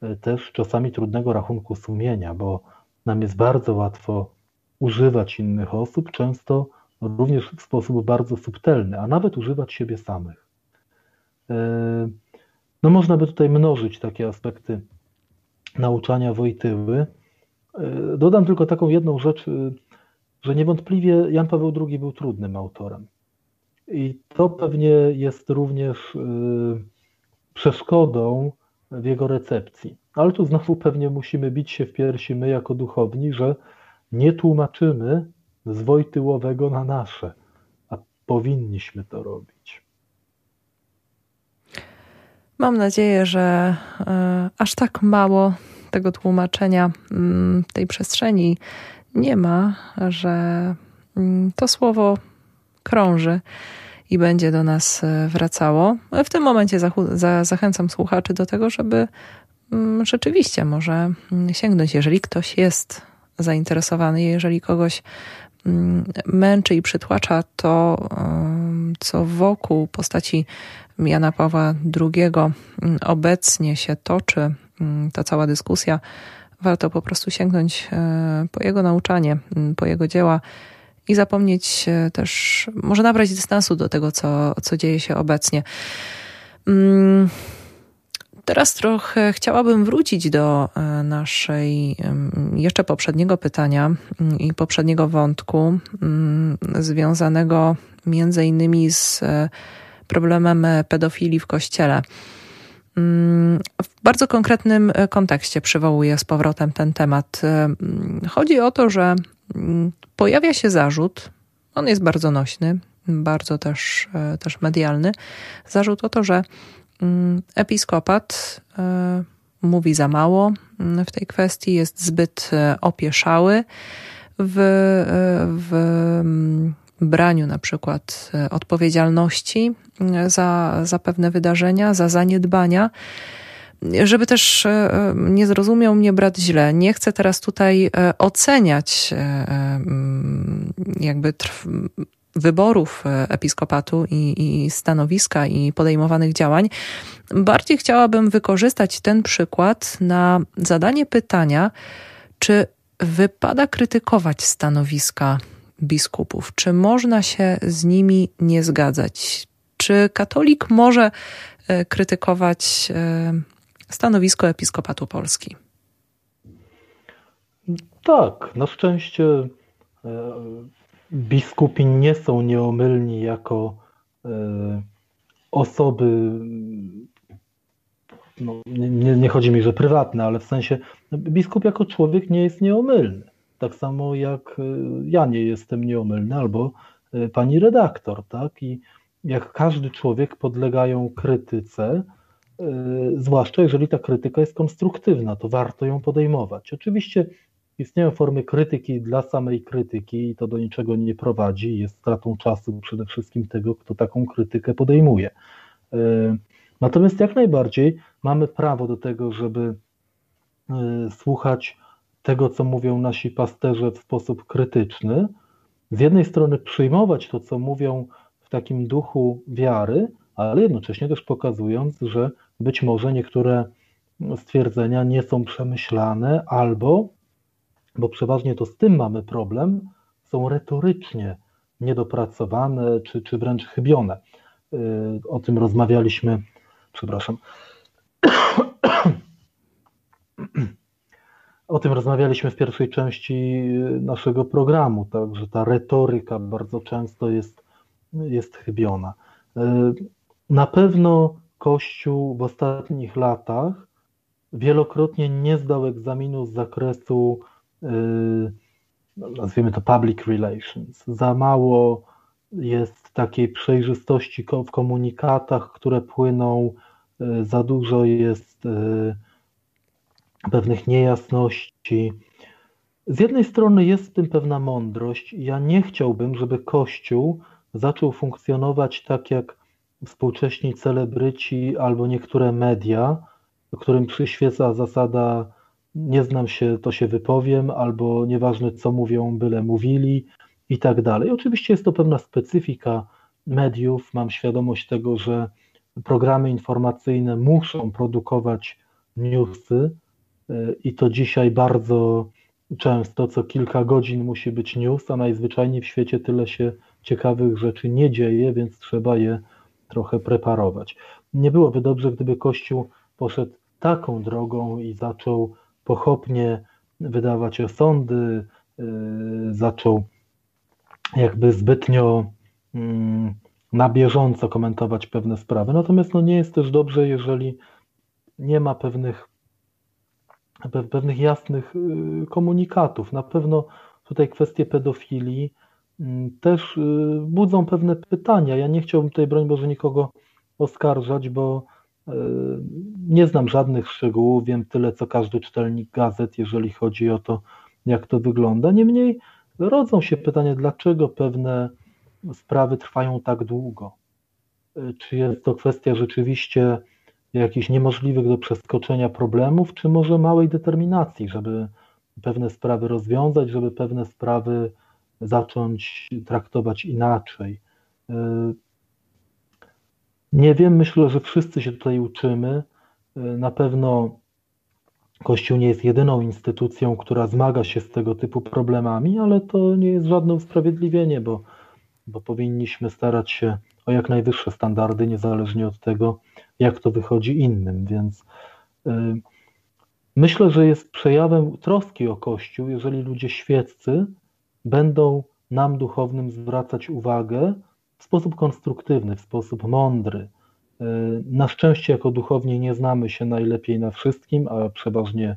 Speaker 2: e, też czasami trudnego rachunku sumienia, bo nam jest bardzo łatwo używać innych osób, często również w sposób bardzo subtelny, a nawet używać siebie samych. E, no można by tutaj mnożyć takie aspekty nauczania Wojtyły, Dodam tylko taką jedną rzecz, y, że niewątpliwie Jan Paweł II był trudnym autorem. I to pewnie jest również przeszkodą w jego recepcji. Ale tu znowu pewnie musimy bić się w piersi my jako duchowni, że nie tłumaczymy z Wojtyłowego na nasze, a powinniśmy to robić.
Speaker 1: Mam nadzieję, że y, aż tak mało tego tłumaczenia mm, tej przestrzeni nie ma, że mm, to słowo krąży i będzie do nas e, wracało. W tym momencie zachęcam słuchaczy do tego, żeby mm, rzeczywiście może sięgnąć, jeżeli ktoś jest zainteresowany, jeżeli kogoś męczy i przytłacza to, co wokół postaci Jana Pawła II obecnie się toczy, Mm, ta cała dyskusja, warto po prostu sięgnąć e, po jego nauczanie, mm, po jego dzieła i zapomnieć też, może nabrać dystansu do tego, co, co dzieje się obecnie. Mm, teraz trochę chciałabym wrócić do e, naszej jeszcze poprzedniego pytania i poprzedniego wątku, związanego między innymi z e, problemem pedofilii w kościele. Mm, w bardzo konkretnym e, kontekście przywołuję z powrotem ten temat. E, mm, chodzi o to, że mm, pojawia się zarzut, on jest bardzo nośny, bardzo też, też medialny. Zarzut o to, że mm, episkopat mówi za mało mm, w tej kwestii, jest zbyt opieszały w, w mm, braniu na przykład e, odpowiedzialności e, za, za pewne wydarzenia, za zaniedbania. Żeby też e, nie zrozumiał mnie brat źle, nie chcę teraz tutaj oceniać mm, jakby wyborów episkopatu i, i stanowiska i podejmowanych działań. Bardziej chciałabym wykorzystać ten przykład na zadanie pytania, czy wypada krytykować stanowiska biskupów? Czy można się z nimi nie zgadzać? Czy katolik może e, krytykować e, stanowisko episkopatu Polski?
Speaker 2: Tak, na szczęście e, biskupi nie są nieomylni jako osoby, no, nie, nie chodzi mi, że prywatne, ale w sensie biskup jako człowiek nie jest nieomylny. Tak samo jak e, ja nie jestem nieomylny, albo e, pani redaktor, tak? I jak każdy człowiek podlegają krytyce, e, zwłaszcza jeżeli ta krytyka jest konstruktywna, to warto ją podejmować. Oczywiście istnieją formy krytyki dla samej krytyki i to do niczego nie prowadzi, jest stratą czasu przede wszystkim tego, kto taką krytykę podejmuje. Natomiast jak najbardziej mamy prawo do tego, żeby słuchać tego, co mówią nasi pasterze w sposób krytyczny. Z jednej strony przyjmować to, co mówią w takim duchu wiary, ale jednocześnie też pokazując, że być może niektóre stwierdzenia nie są przemyślane albo, bo przeważnie to z tym mamy problem, są retorycznie niedopracowane czy, czy wręcz chybione. Y, o tym rozmawialiśmy, przepraszam. O tym rozmawialiśmy w pierwszej części naszego programu, tak, że ta retoryka bardzo często jest, jest chybiona. E, na pewno Kościół w ostatnich latach wielokrotnie nie zdał egzaminu z zakresu, nazwijmy to public relations. Za mało jest takiej przejrzystości w komunikatach, które płyną, e, za dużo jest pewnych niejasności. Z jednej strony jest w tym pewna mądrość. Ja nie chciałbym, żeby Kościół zaczął funkcjonować tak jak współcześni celebryci albo niektóre media, którym przyświeca zasada nie znam się, to się wypowiem, albo nieważne co mówią, byle mówili i tak dalej. Oczywiście jest to pewna specyfika mediów. Mam świadomość tego, że programy informacyjne muszą produkować newsy, i to dzisiaj bardzo często, co kilka godzin musi być news, a najzwyczajniej w świecie tyle się ciekawych rzeczy nie dzieje, więc trzeba je trochę preparować. Nie byłoby dobrze, gdyby Kościół poszedł taką drogą i zaczął pochopnie wydawać osądy, yy, zaczął jakby zbytnio mm, na bieżąco komentować pewne sprawy. Natomiast no nie jest też dobrze, jeżeli nie ma pewnych pewnych jasnych y, komunikatów. Na pewno tutaj kwestie pedofilii mm, też y, budzą pewne pytania. Ja nie chciałbym tutaj, broń Boże, nikogo oskarżać, bo y, nie znam żadnych szczegółów, wiem tyle, co każdy czytelnik gazet, jeżeli chodzi o to, jak to wygląda. Niemniej rodzą się pytania, dlaczego pewne sprawy trwają tak długo. Czy jest to kwestia rzeczywiście jakichś niemożliwych do przeskoczenia problemów, czy może małej determinacji, żeby pewne sprawy rozwiązać, żeby pewne sprawy zacząć traktować inaczej. E, nie wiem, myślę, że wszyscy się tutaj uczymy. E, na pewno Kościół nie jest jedyną instytucją, która zmaga się z tego typu problemami, ale to nie jest żadne usprawiedliwienie, bo, bo powinniśmy starać się o jak najwyższe standardy, niezależnie od tego, jak to wychodzi innym. Więc y, myślę, że jest przejawem troski o Kościół, jeżeli ludzie świeccy będą nam duchownym zwracać uwagę w sposób konstruktywny, w sposób mądry. Y, na szczęście, jako duchowni, nie znamy się najlepiej na wszystkim, a przeważnie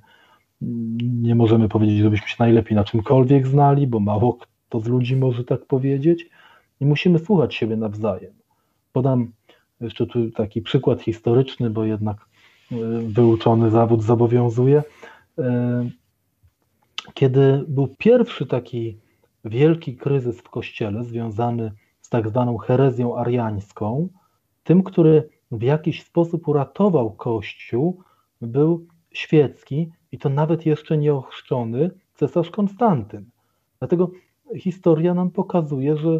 Speaker 2: mm, nie możemy powiedzieć, żebyśmy się najlepiej na czymkolwiek znali, bo mało kto z ludzi może tak powiedzieć i musimy słuchać siebie nawzajem. Podam jeszcze tu taki przykład historyczny, bo jednak e, wyuczony zawód zobowiązuje. E, kiedy był pierwszy taki wielki kryzys w kościele związany z tak zwaną herezją ariańską, tym, który w jakiś sposób uratował Kościół, był świecki i to nawet jeszcze nieochrzczony cesarz Konstantyn. Dlatego historia nam pokazuje, że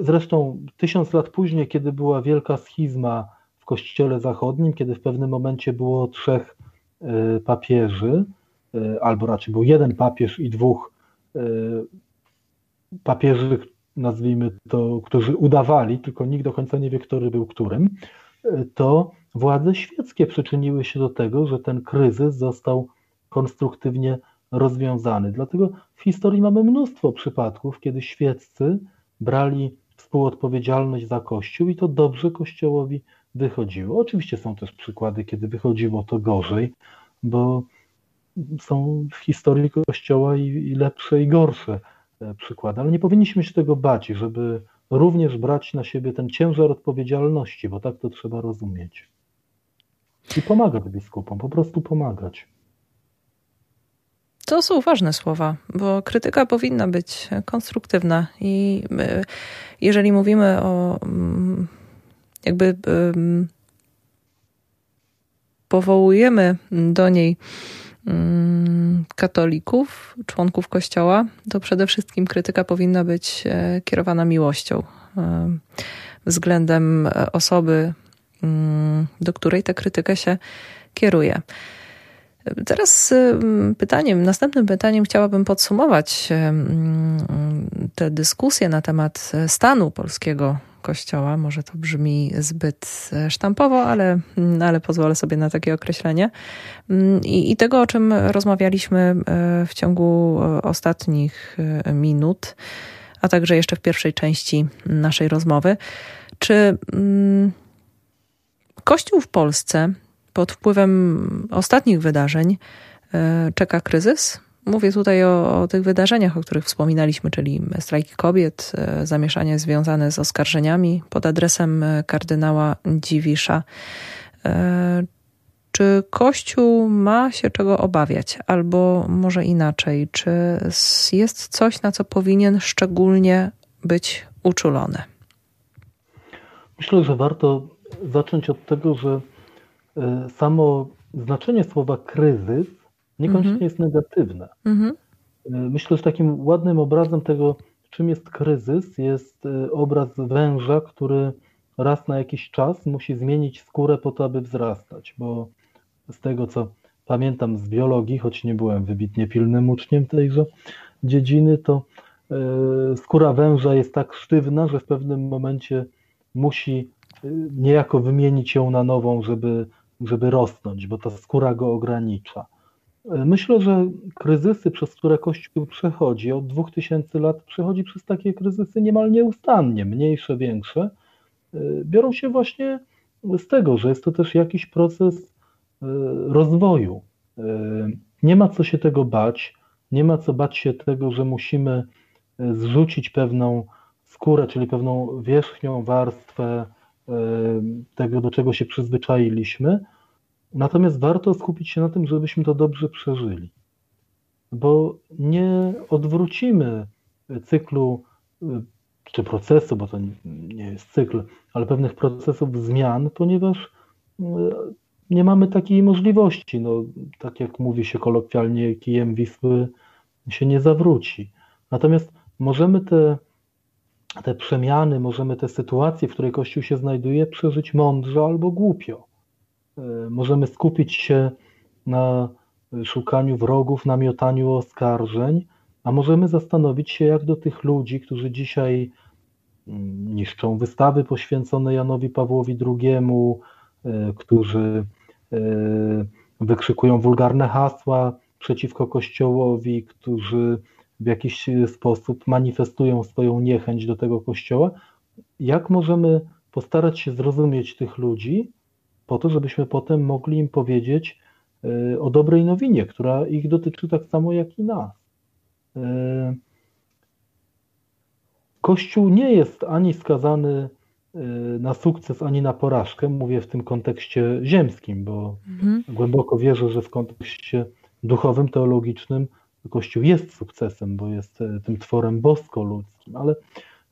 Speaker 2: zresztą tysiąc lat później, kiedy była wielka schizma w Kościele Zachodnim, kiedy w pewnym momencie było trzech e, papieży, e, albo raczej był jeden papież i dwóch e, papieży, nazwijmy to, którzy udawali, tylko nikt do końca nie wie, który był którym, to władze świeckie przyczyniły się do tego, że ten kryzys został konstruktywnie rozwiązany. Dlatego w historii mamy mnóstwo przypadków, kiedy świeccy brali współodpowiedzialność za Kościół i to dobrze Kościołowi wychodziło. Oczywiście są też przykłady, kiedy wychodziło to gorzej, bo są w historii Kościoła i, i lepsze i gorsze e, przykłady, ale nie powinniśmy się tego bać, żeby również brać na siebie ten ciężar odpowiedzialności, bo tak to trzeba rozumieć. I pomagać biskupom, po prostu pomagać.
Speaker 1: To są ważne słowa, bo krytyka powinna być konstruktywna i e, jeżeli mówimy o mm, jakby powołujemy do niej katolików, członków Kościoła, to przede wszystkim krytyka powinna być e, kierowana miłością e, względem osoby, mm, do której ta krytyka się kieruje. Teraz pytaniem, następnym pytaniem chciałabym podsumować tę dyskusję na temat stanu polskiego kościoła. Może to brzmi zbyt sztampowo, ale, ale pozwolę sobie na takie określenie. I, I tego, o czym rozmawialiśmy e, w ciągu ostatnich e, minut, a także jeszcze w pierwszej części naszej rozmowy. Czy Kościół w Polsce pod wpływem ostatnich wydarzeń e, czeka kryzys. Mówię tutaj o, o, tych wydarzeniach, o których wspominaliśmy, czyli strajki kobiet, e, zamieszanie związane z oskarżeniami pod adresem e, kardynała Dziwisza. Czy Kościół ma się czego obawiać, albo może inaczej, czy jest coś, na co powinien szczególnie być uczulony?
Speaker 2: Myślę, że warto zacząć od tego, że E, samo znaczenie słowa kryzys niekoniecznie -hmm. jest negatywne. Mm -hmm. Myślę, że takim ładnym obrazem tego, czym jest kryzys, jest e, obraz węża, który raz na jakiś czas musi zmienić skórę po to, aby wzrastać, bo z tego, co pamiętam z biologii, choć nie byłem wybitnie pilnym uczniem tejże dziedziny, to skóra węża jest tak sztywna, że w pewnym momencie musi niejako wymienić ją na nową, żeby żeby rosnąć, bo ta skóra go ogranicza. Myślę, że kryzysy, przez które Kościół przechodzi od 2000 lat, przechodzi przez takie kryzysy niemal nieustannie, mniejsze, większe, biorą się właśnie z tego, że jest to też jakiś proces e, rozwoju. E, nie ma co się tego bać, nie ma co bać się tego, że musimy zrzucić pewną skórę, czyli pewną wierzchnią warstwę tego, do czego się przyzwyczailiśmy, Natomiast warto skupić się na tym, żebyśmy to dobrze przeżyli, bo nie odwrócimy cyklu czy procesu, bo to nie jest cykl, ale pewnych procesów zmian, ponieważ e, nie mamy takiej możliwości. No, tak jak mówi się kolokwialnie, kijem Wisły się nie zawróci. Natomiast możemy te, te przemiany, możemy te sytuacje, w której Kościół się znajduje, przeżyć mądrze albo głupio. E, możemy skupić się na szukaniu wrogów, na miotaniu oskarżeń, a możemy zastanowić się, jak do tych ludzi, którzy dzisiaj mm, niszczą wystawy poświęcone Janowi Pawłowi II, e, którzy e, wykrzykują wulgarne hasła przeciwko Kościołowi, którzy w jakiś sposób manifestują swoją niechęć do tego Kościoła, jak możemy postarać się zrozumieć tych ludzi po to, żebyśmy potem mogli im powiedzieć e, o dobrej nowinie, która ich dotyczy tak samo jak i nas. E, Kościół nie jest ani skazany na sukces, ani na porażkę. Mówię w tym kontekście ziemskim, bo mhm. głęboko wierzę, że w kontekście duchowym, teologicznym Kościół jest sukcesem, bo jest tym tworem bosko-ludzkim, ale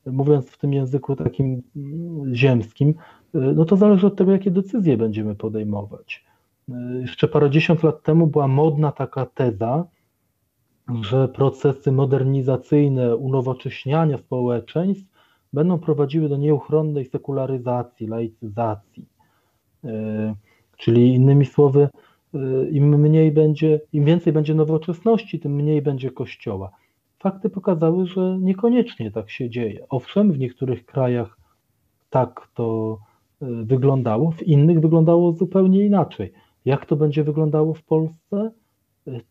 Speaker 2: mówiąc w tym języku takim mm, ziemskim, no to zależy od tego, jakie decyzje będziemy podejmować. Jeszcze parędziesiąt lat temu była modna taka teza, że procesy modernizacyjne, unowocześniania społeczeństw będą prowadziły do nieuchronnej sekularyzacji, laicyzacji. E, czyli innymi słowy, im mniej będzie, im więcej będzie nowoczesności, tym mniej będzie kościoła. Fakty pokazały, że niekoniecznie tak się dzieje. Owszem, w niektórych krajach tak to wyglądało, w innych wyglądało zupełnie inaczej. Jak to będzie wyglądało w Polsce?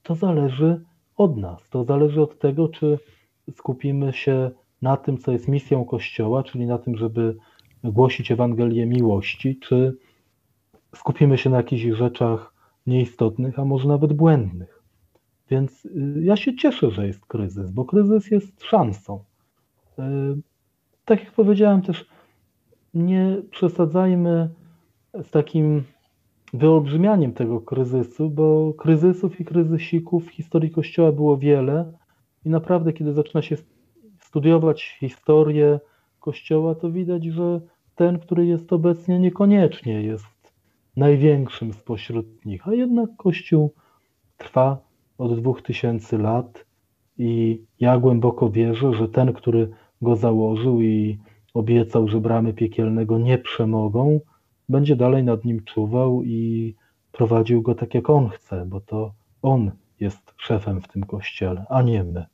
Speaker 2: To zależy od nas. To zależy od tego, czy skupimy się na tym, co jest misją Kościoła, czyli na tym, żeby głosić Ewangelię miłości, czy skupimy się na jakichś rzeczach nieistotnych, a może nawet błędnych. Więc y, ja się cieszę, że jest kryzys, bo kryzys jest szansą. Y, tak jak powiedziałem też, nie przesadzajmy z takim wyolbrzymianiem tego kryzysu, bo kryzysów i kryzysików w historii Kościoła było wiele i naprawdę, kiedy zaczyna się studiować historię Kościoła, to widać, że ten, który jest obecnie, niekoniecznie jest największym spośród nich, a jednak Kościół trwa od dwóch tysięcy lat i ja głęboko wierzę, że ten, który go założył i obiecał, że bramy piekielnego nie przemogą, będzie dalej nad nim czuwał i prowadził go tak, jak on chce, bo to on jest szefem w tym kościele, a nie my.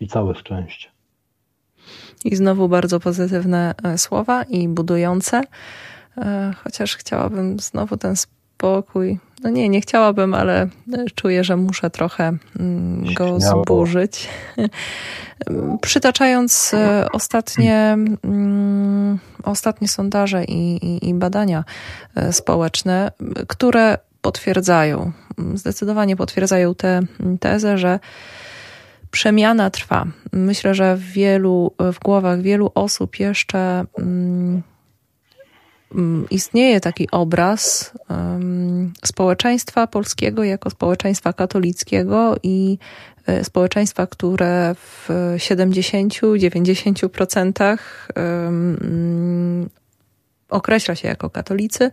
Speaker 2: I całe szczęście.
Speaker 1: I znowu bardzo pozytywne e, słowa i budujące, e, chociaż chciałabym znowu ten spokój. No nie, nie chciałabym, ale e, czuję, że muszę trochę mm, go zburzyć. [laughs] Przytaczając ostatnie, mm, ostatnie sondaże i, i, i badania społeczne, które potwierdzają, zdecydowanie potwierdzają tę tezę, że przemiana trwa. Myślę, że w wielu, w głowach wielu osób jeszcze istnieje taki obraz społeczeństwa polskiego jako społeczeństwa katolickiego i e, społeczeństwa, które w 70-90% um, określa się jako katolicy,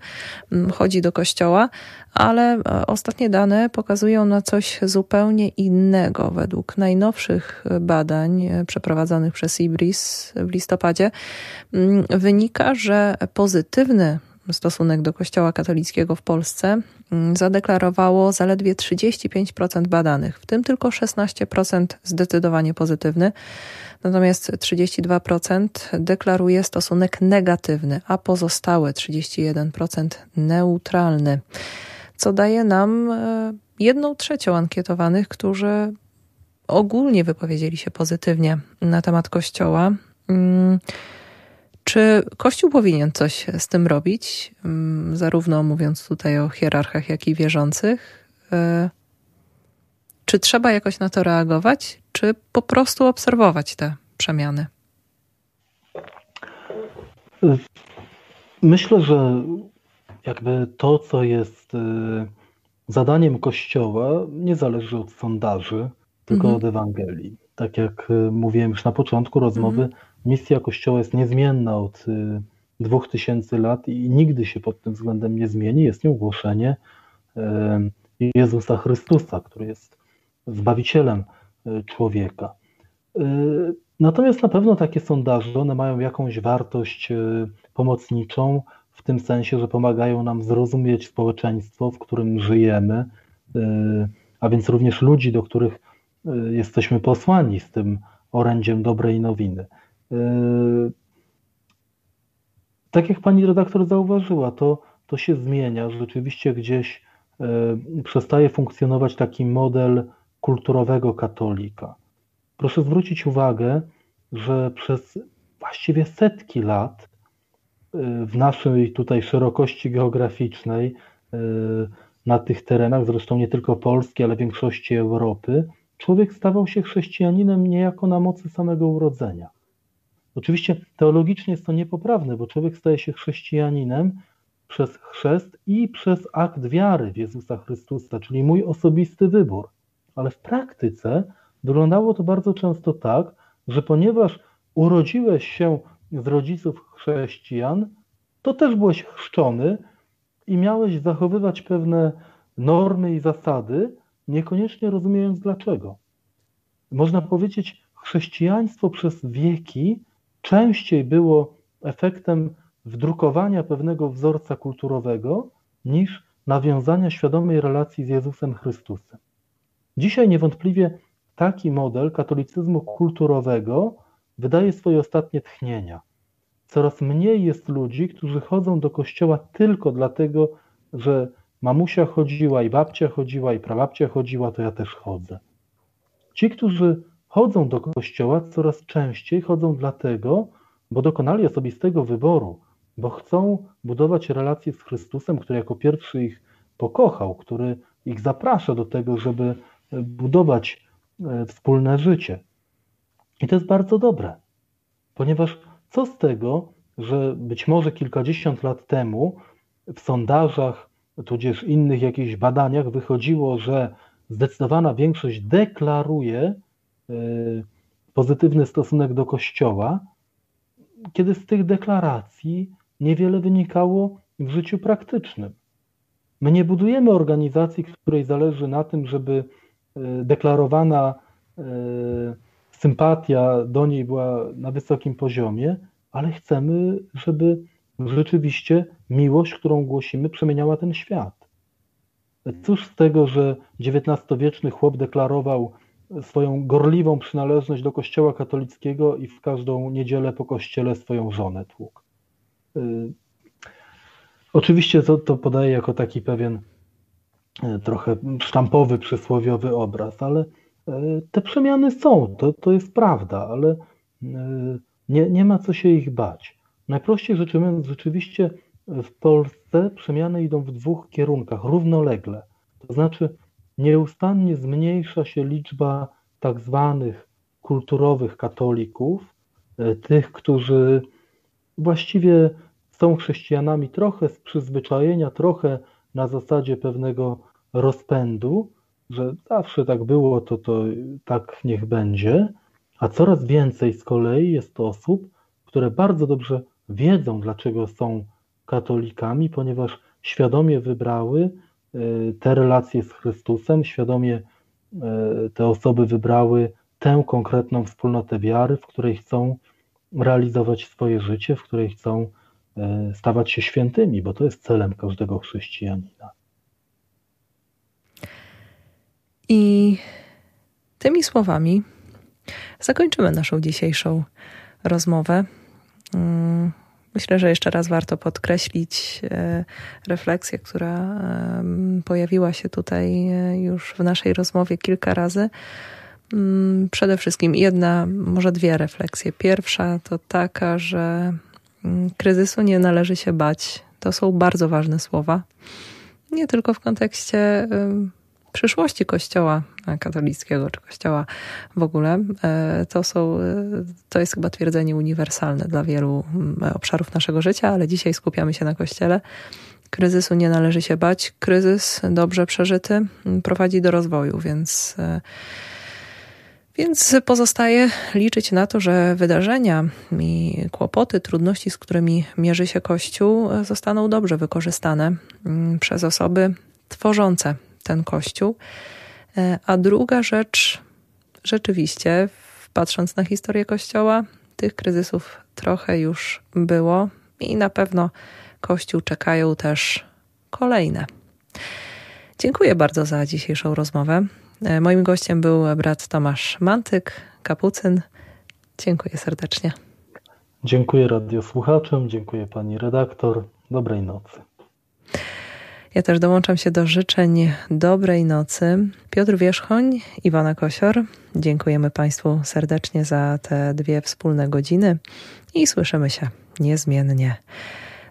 Speaker 1: mm, chodzi do kościoła, ale e, ostatnie dane pokazują na coś zupełnie innego. Według najnowszych badań e, przeprowadzonych przez IBRIS w listopadzie mm, wynika, że pozytywny stosunek do Kościoła katolickiego w Polsce mm, zadeklarowało zaledwie 35% badanych, w tym tylko 16% zdecydowanie pozytywny, natomiast 32% deklaruje stosunek negatywny, a pozostałe 31% neutralny, co daje nam e, jedną trzecią ankietowanych, którzy ogólnie wypowiedzieli się pozytywnie na temat Kościoła. Mm, czy Kościół powinien coś z tym robić, mm, zarówno mówiąc tutaj o hierarchach, jak i wierzących? Czy trzeba jakoś na to reagować, czy po prostu obserwować te przemiany?
Speaker 2: Myślę, że jakby to, co jest e, zadaniem Kościoła, nie zależy od sondaży, tylko mhm. od Ewangelii. Tak jak e, mówiłem już na początku rozmowy, mhm misja Kościoła jest niezmienna od y, dwóch tysięcy lat i nigdy się pod tym względem nie zmieni. Jest nią głoszenie Jezusa Chrystusa, który jest Zbawicielem y, człowieka. Y, natomiast na pewno takie sondaże, one mają jakąś wartość pomocniczą, w tym sensie, że pomagają nam zrozumieć społeczeństwo, w którym żyjemy, a więc również ludzi, do których jesteśmy posłani z tym orędziem dobrej nowiny. Tak jak pani redaktor zauważyła, to, to się zmienia. Rzeczywiście gdzieś przestaje funkcjonować taki model kulturowego katolika. Proszę zwrócić uwagę, że przez właściwie setki lat yy, w naszej tutaj szerokości geograficznej, na tych terenach, zresztą nie tylko Polski, ale większości Europy, człowiek stawał się chrześcijaninem niejako na mocy samego urodzenia. Oczywiście teologicznie jest to niepoprawne, bo człowiek staje się chrześcijaninem przez chrzest i przez akt wiary w Jezusa Chrystusa, czyli mój osobisty wybór. Ale w praktyce wyglądało to bardzo często tak, że ponieważ urodziłeś się z rodziców chrześcijan, to też byłeś chrzczony i miałeś zachowywać pewne normy i zasady, niekoniecznie rozumiejąc dlaczego. Można powiedzieć, chrześcijaństwo przez wieki częściej było efektem wdrukowania pewnego wzorca kulturowego niż nawiązania świadomej relacji z Jezusem Chrystusem. Dzisiaj niewątpliwie taki model katolicyzmu kulturowego wydaje swoje ostatnie tchnienia. Coraz mniej jest ludzi, którzy chodzą do kościoła tylko dlatego, że mamusia chodziła i babcia chodziła i prababcia chodziła, to ja też chodzę. Ci, którzy chodzą do kościoła, coraz częściej chodzą dlatego, bo dokonali osobistego wyboru, bo chcą budować relacje z Chrystusem, który jako pierwszy ich pokochał, który ich zaprasza do tego, żeby budować e, wspólne życie. I to jest bardzo dobre, ponieważ co z tego, że być może kilkadziesiąt lat temu w sondażach, tudzież innych jakichś badaniach wychodziło, że zdecydowana większość deklaruje e, pozytywny stosunek do Kościoła, kiedy z tych deklaracji niewiele wynikało w życiu praktycznym. My nie budujemy organizacji, której zależy na tym, żeby deklarowana e, sympatia do niej była na wysokim poziomie, ale chcemy, żeby rzeczywiście miłość, którą głosimy, przemieniała ten świat. Cóż z tego, że XIX-wieczny chłop deklarował swoją gorliwą przynależność do Kościoła katolickiego i w każdą niedzielę po kościele swoją żonę tłukł. Y, oczywiście to, to podaję jako taki pewien trochę sztampowy, przysłowiowy obraz, ale y, te przemiany są, to, to jest prawda, ale nie, nie ma co się ich bać. Najprościej rzecz ujmując, rzeczywiście w Polsce przemiany idą w dwóch kierunkach, równolegle. To znaczy, nieustannie zmniejsza się liczba tak zwanych kulturowych katolików, tych, którzy właściwie są chrześcijanami trochę z przyzwyczajenia, trochę na zasadzie pewnego rozpędu, że zawsze tak było, to, to tak niech będzie, a coraz więcej z kolei jest osób, które bardzo dobrze wiedzą, dlaczego są katolikami, ponieważ świadomie wybrały e, te relacje z Chrystusem, świadomie e, te osoby wybrały tę konkretną wspólnotę wiary, w której chcą realizować swoje życie, w której chcą stawać się świętymi, bo to jest celem każdego chrześcijanina.
Speaker 1: I tymi słowami zakończymy naszą dzisiejszą rozmowę. Mm, myślę, że jeszcze raz warto podkreślić e, refleksję, która pojawiła się tutaj e, już w naszej rozmowie kilka razy Mm, przede wszystkim jedna, może dwie refleksje. Pierwsza to taka, że kryzysu nie należy się bać. To są bardzo ważne słowa. Nie tylko w kontekście przyszłości Kościoła katolickiego czy Kościoła w ogóle. E, to, są, e, to jest chyba twierdzenie uniwersalne dla wielu mm, obszarów naszego życia, ale dzisiaj skupiamy się na Kościele. Kryzysu nie należy się bać. Kryzys dobrze przeżyty prowadzi do rozwoju, więc e, więc pozostaje liczyć na to, że wydarzenia i kłopoty, trudności, z którymi mierzy się Kościół, zostaną dobrze wykorzystane mm, przez osoby tworzące ten Kościół. E, a druga rzecz, rzeczywiście, patrząc na historię Kościoła, tych kryzysów trochę już było i na pewno Kościół czekają też kolejne. Dziękuję bardzo za dzisiejszą rozmowę. E, moim gościem był brat Tomasz Mantyk, kapucyn. Dziękuję serdecznie.
Speaker 2: Dziękuję radiosłuchaczom, dziękuję pani redaktor. Dobrej nocy.
Speaker 1: Ja też dołączam się do życzeń dobrej nocy. Piotr Wierzchoń, Iwona Kosior. Dziękujemy Państwu serdecznie za te dwie wspólne godziny i słyszymy się niezmiennie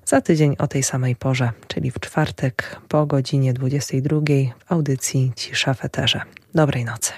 Speaker 1: za tydzień o tej samej porze, czyli w czwartek po godzinie 22 w audycji Cisza w Eterze. Dobrej nocy.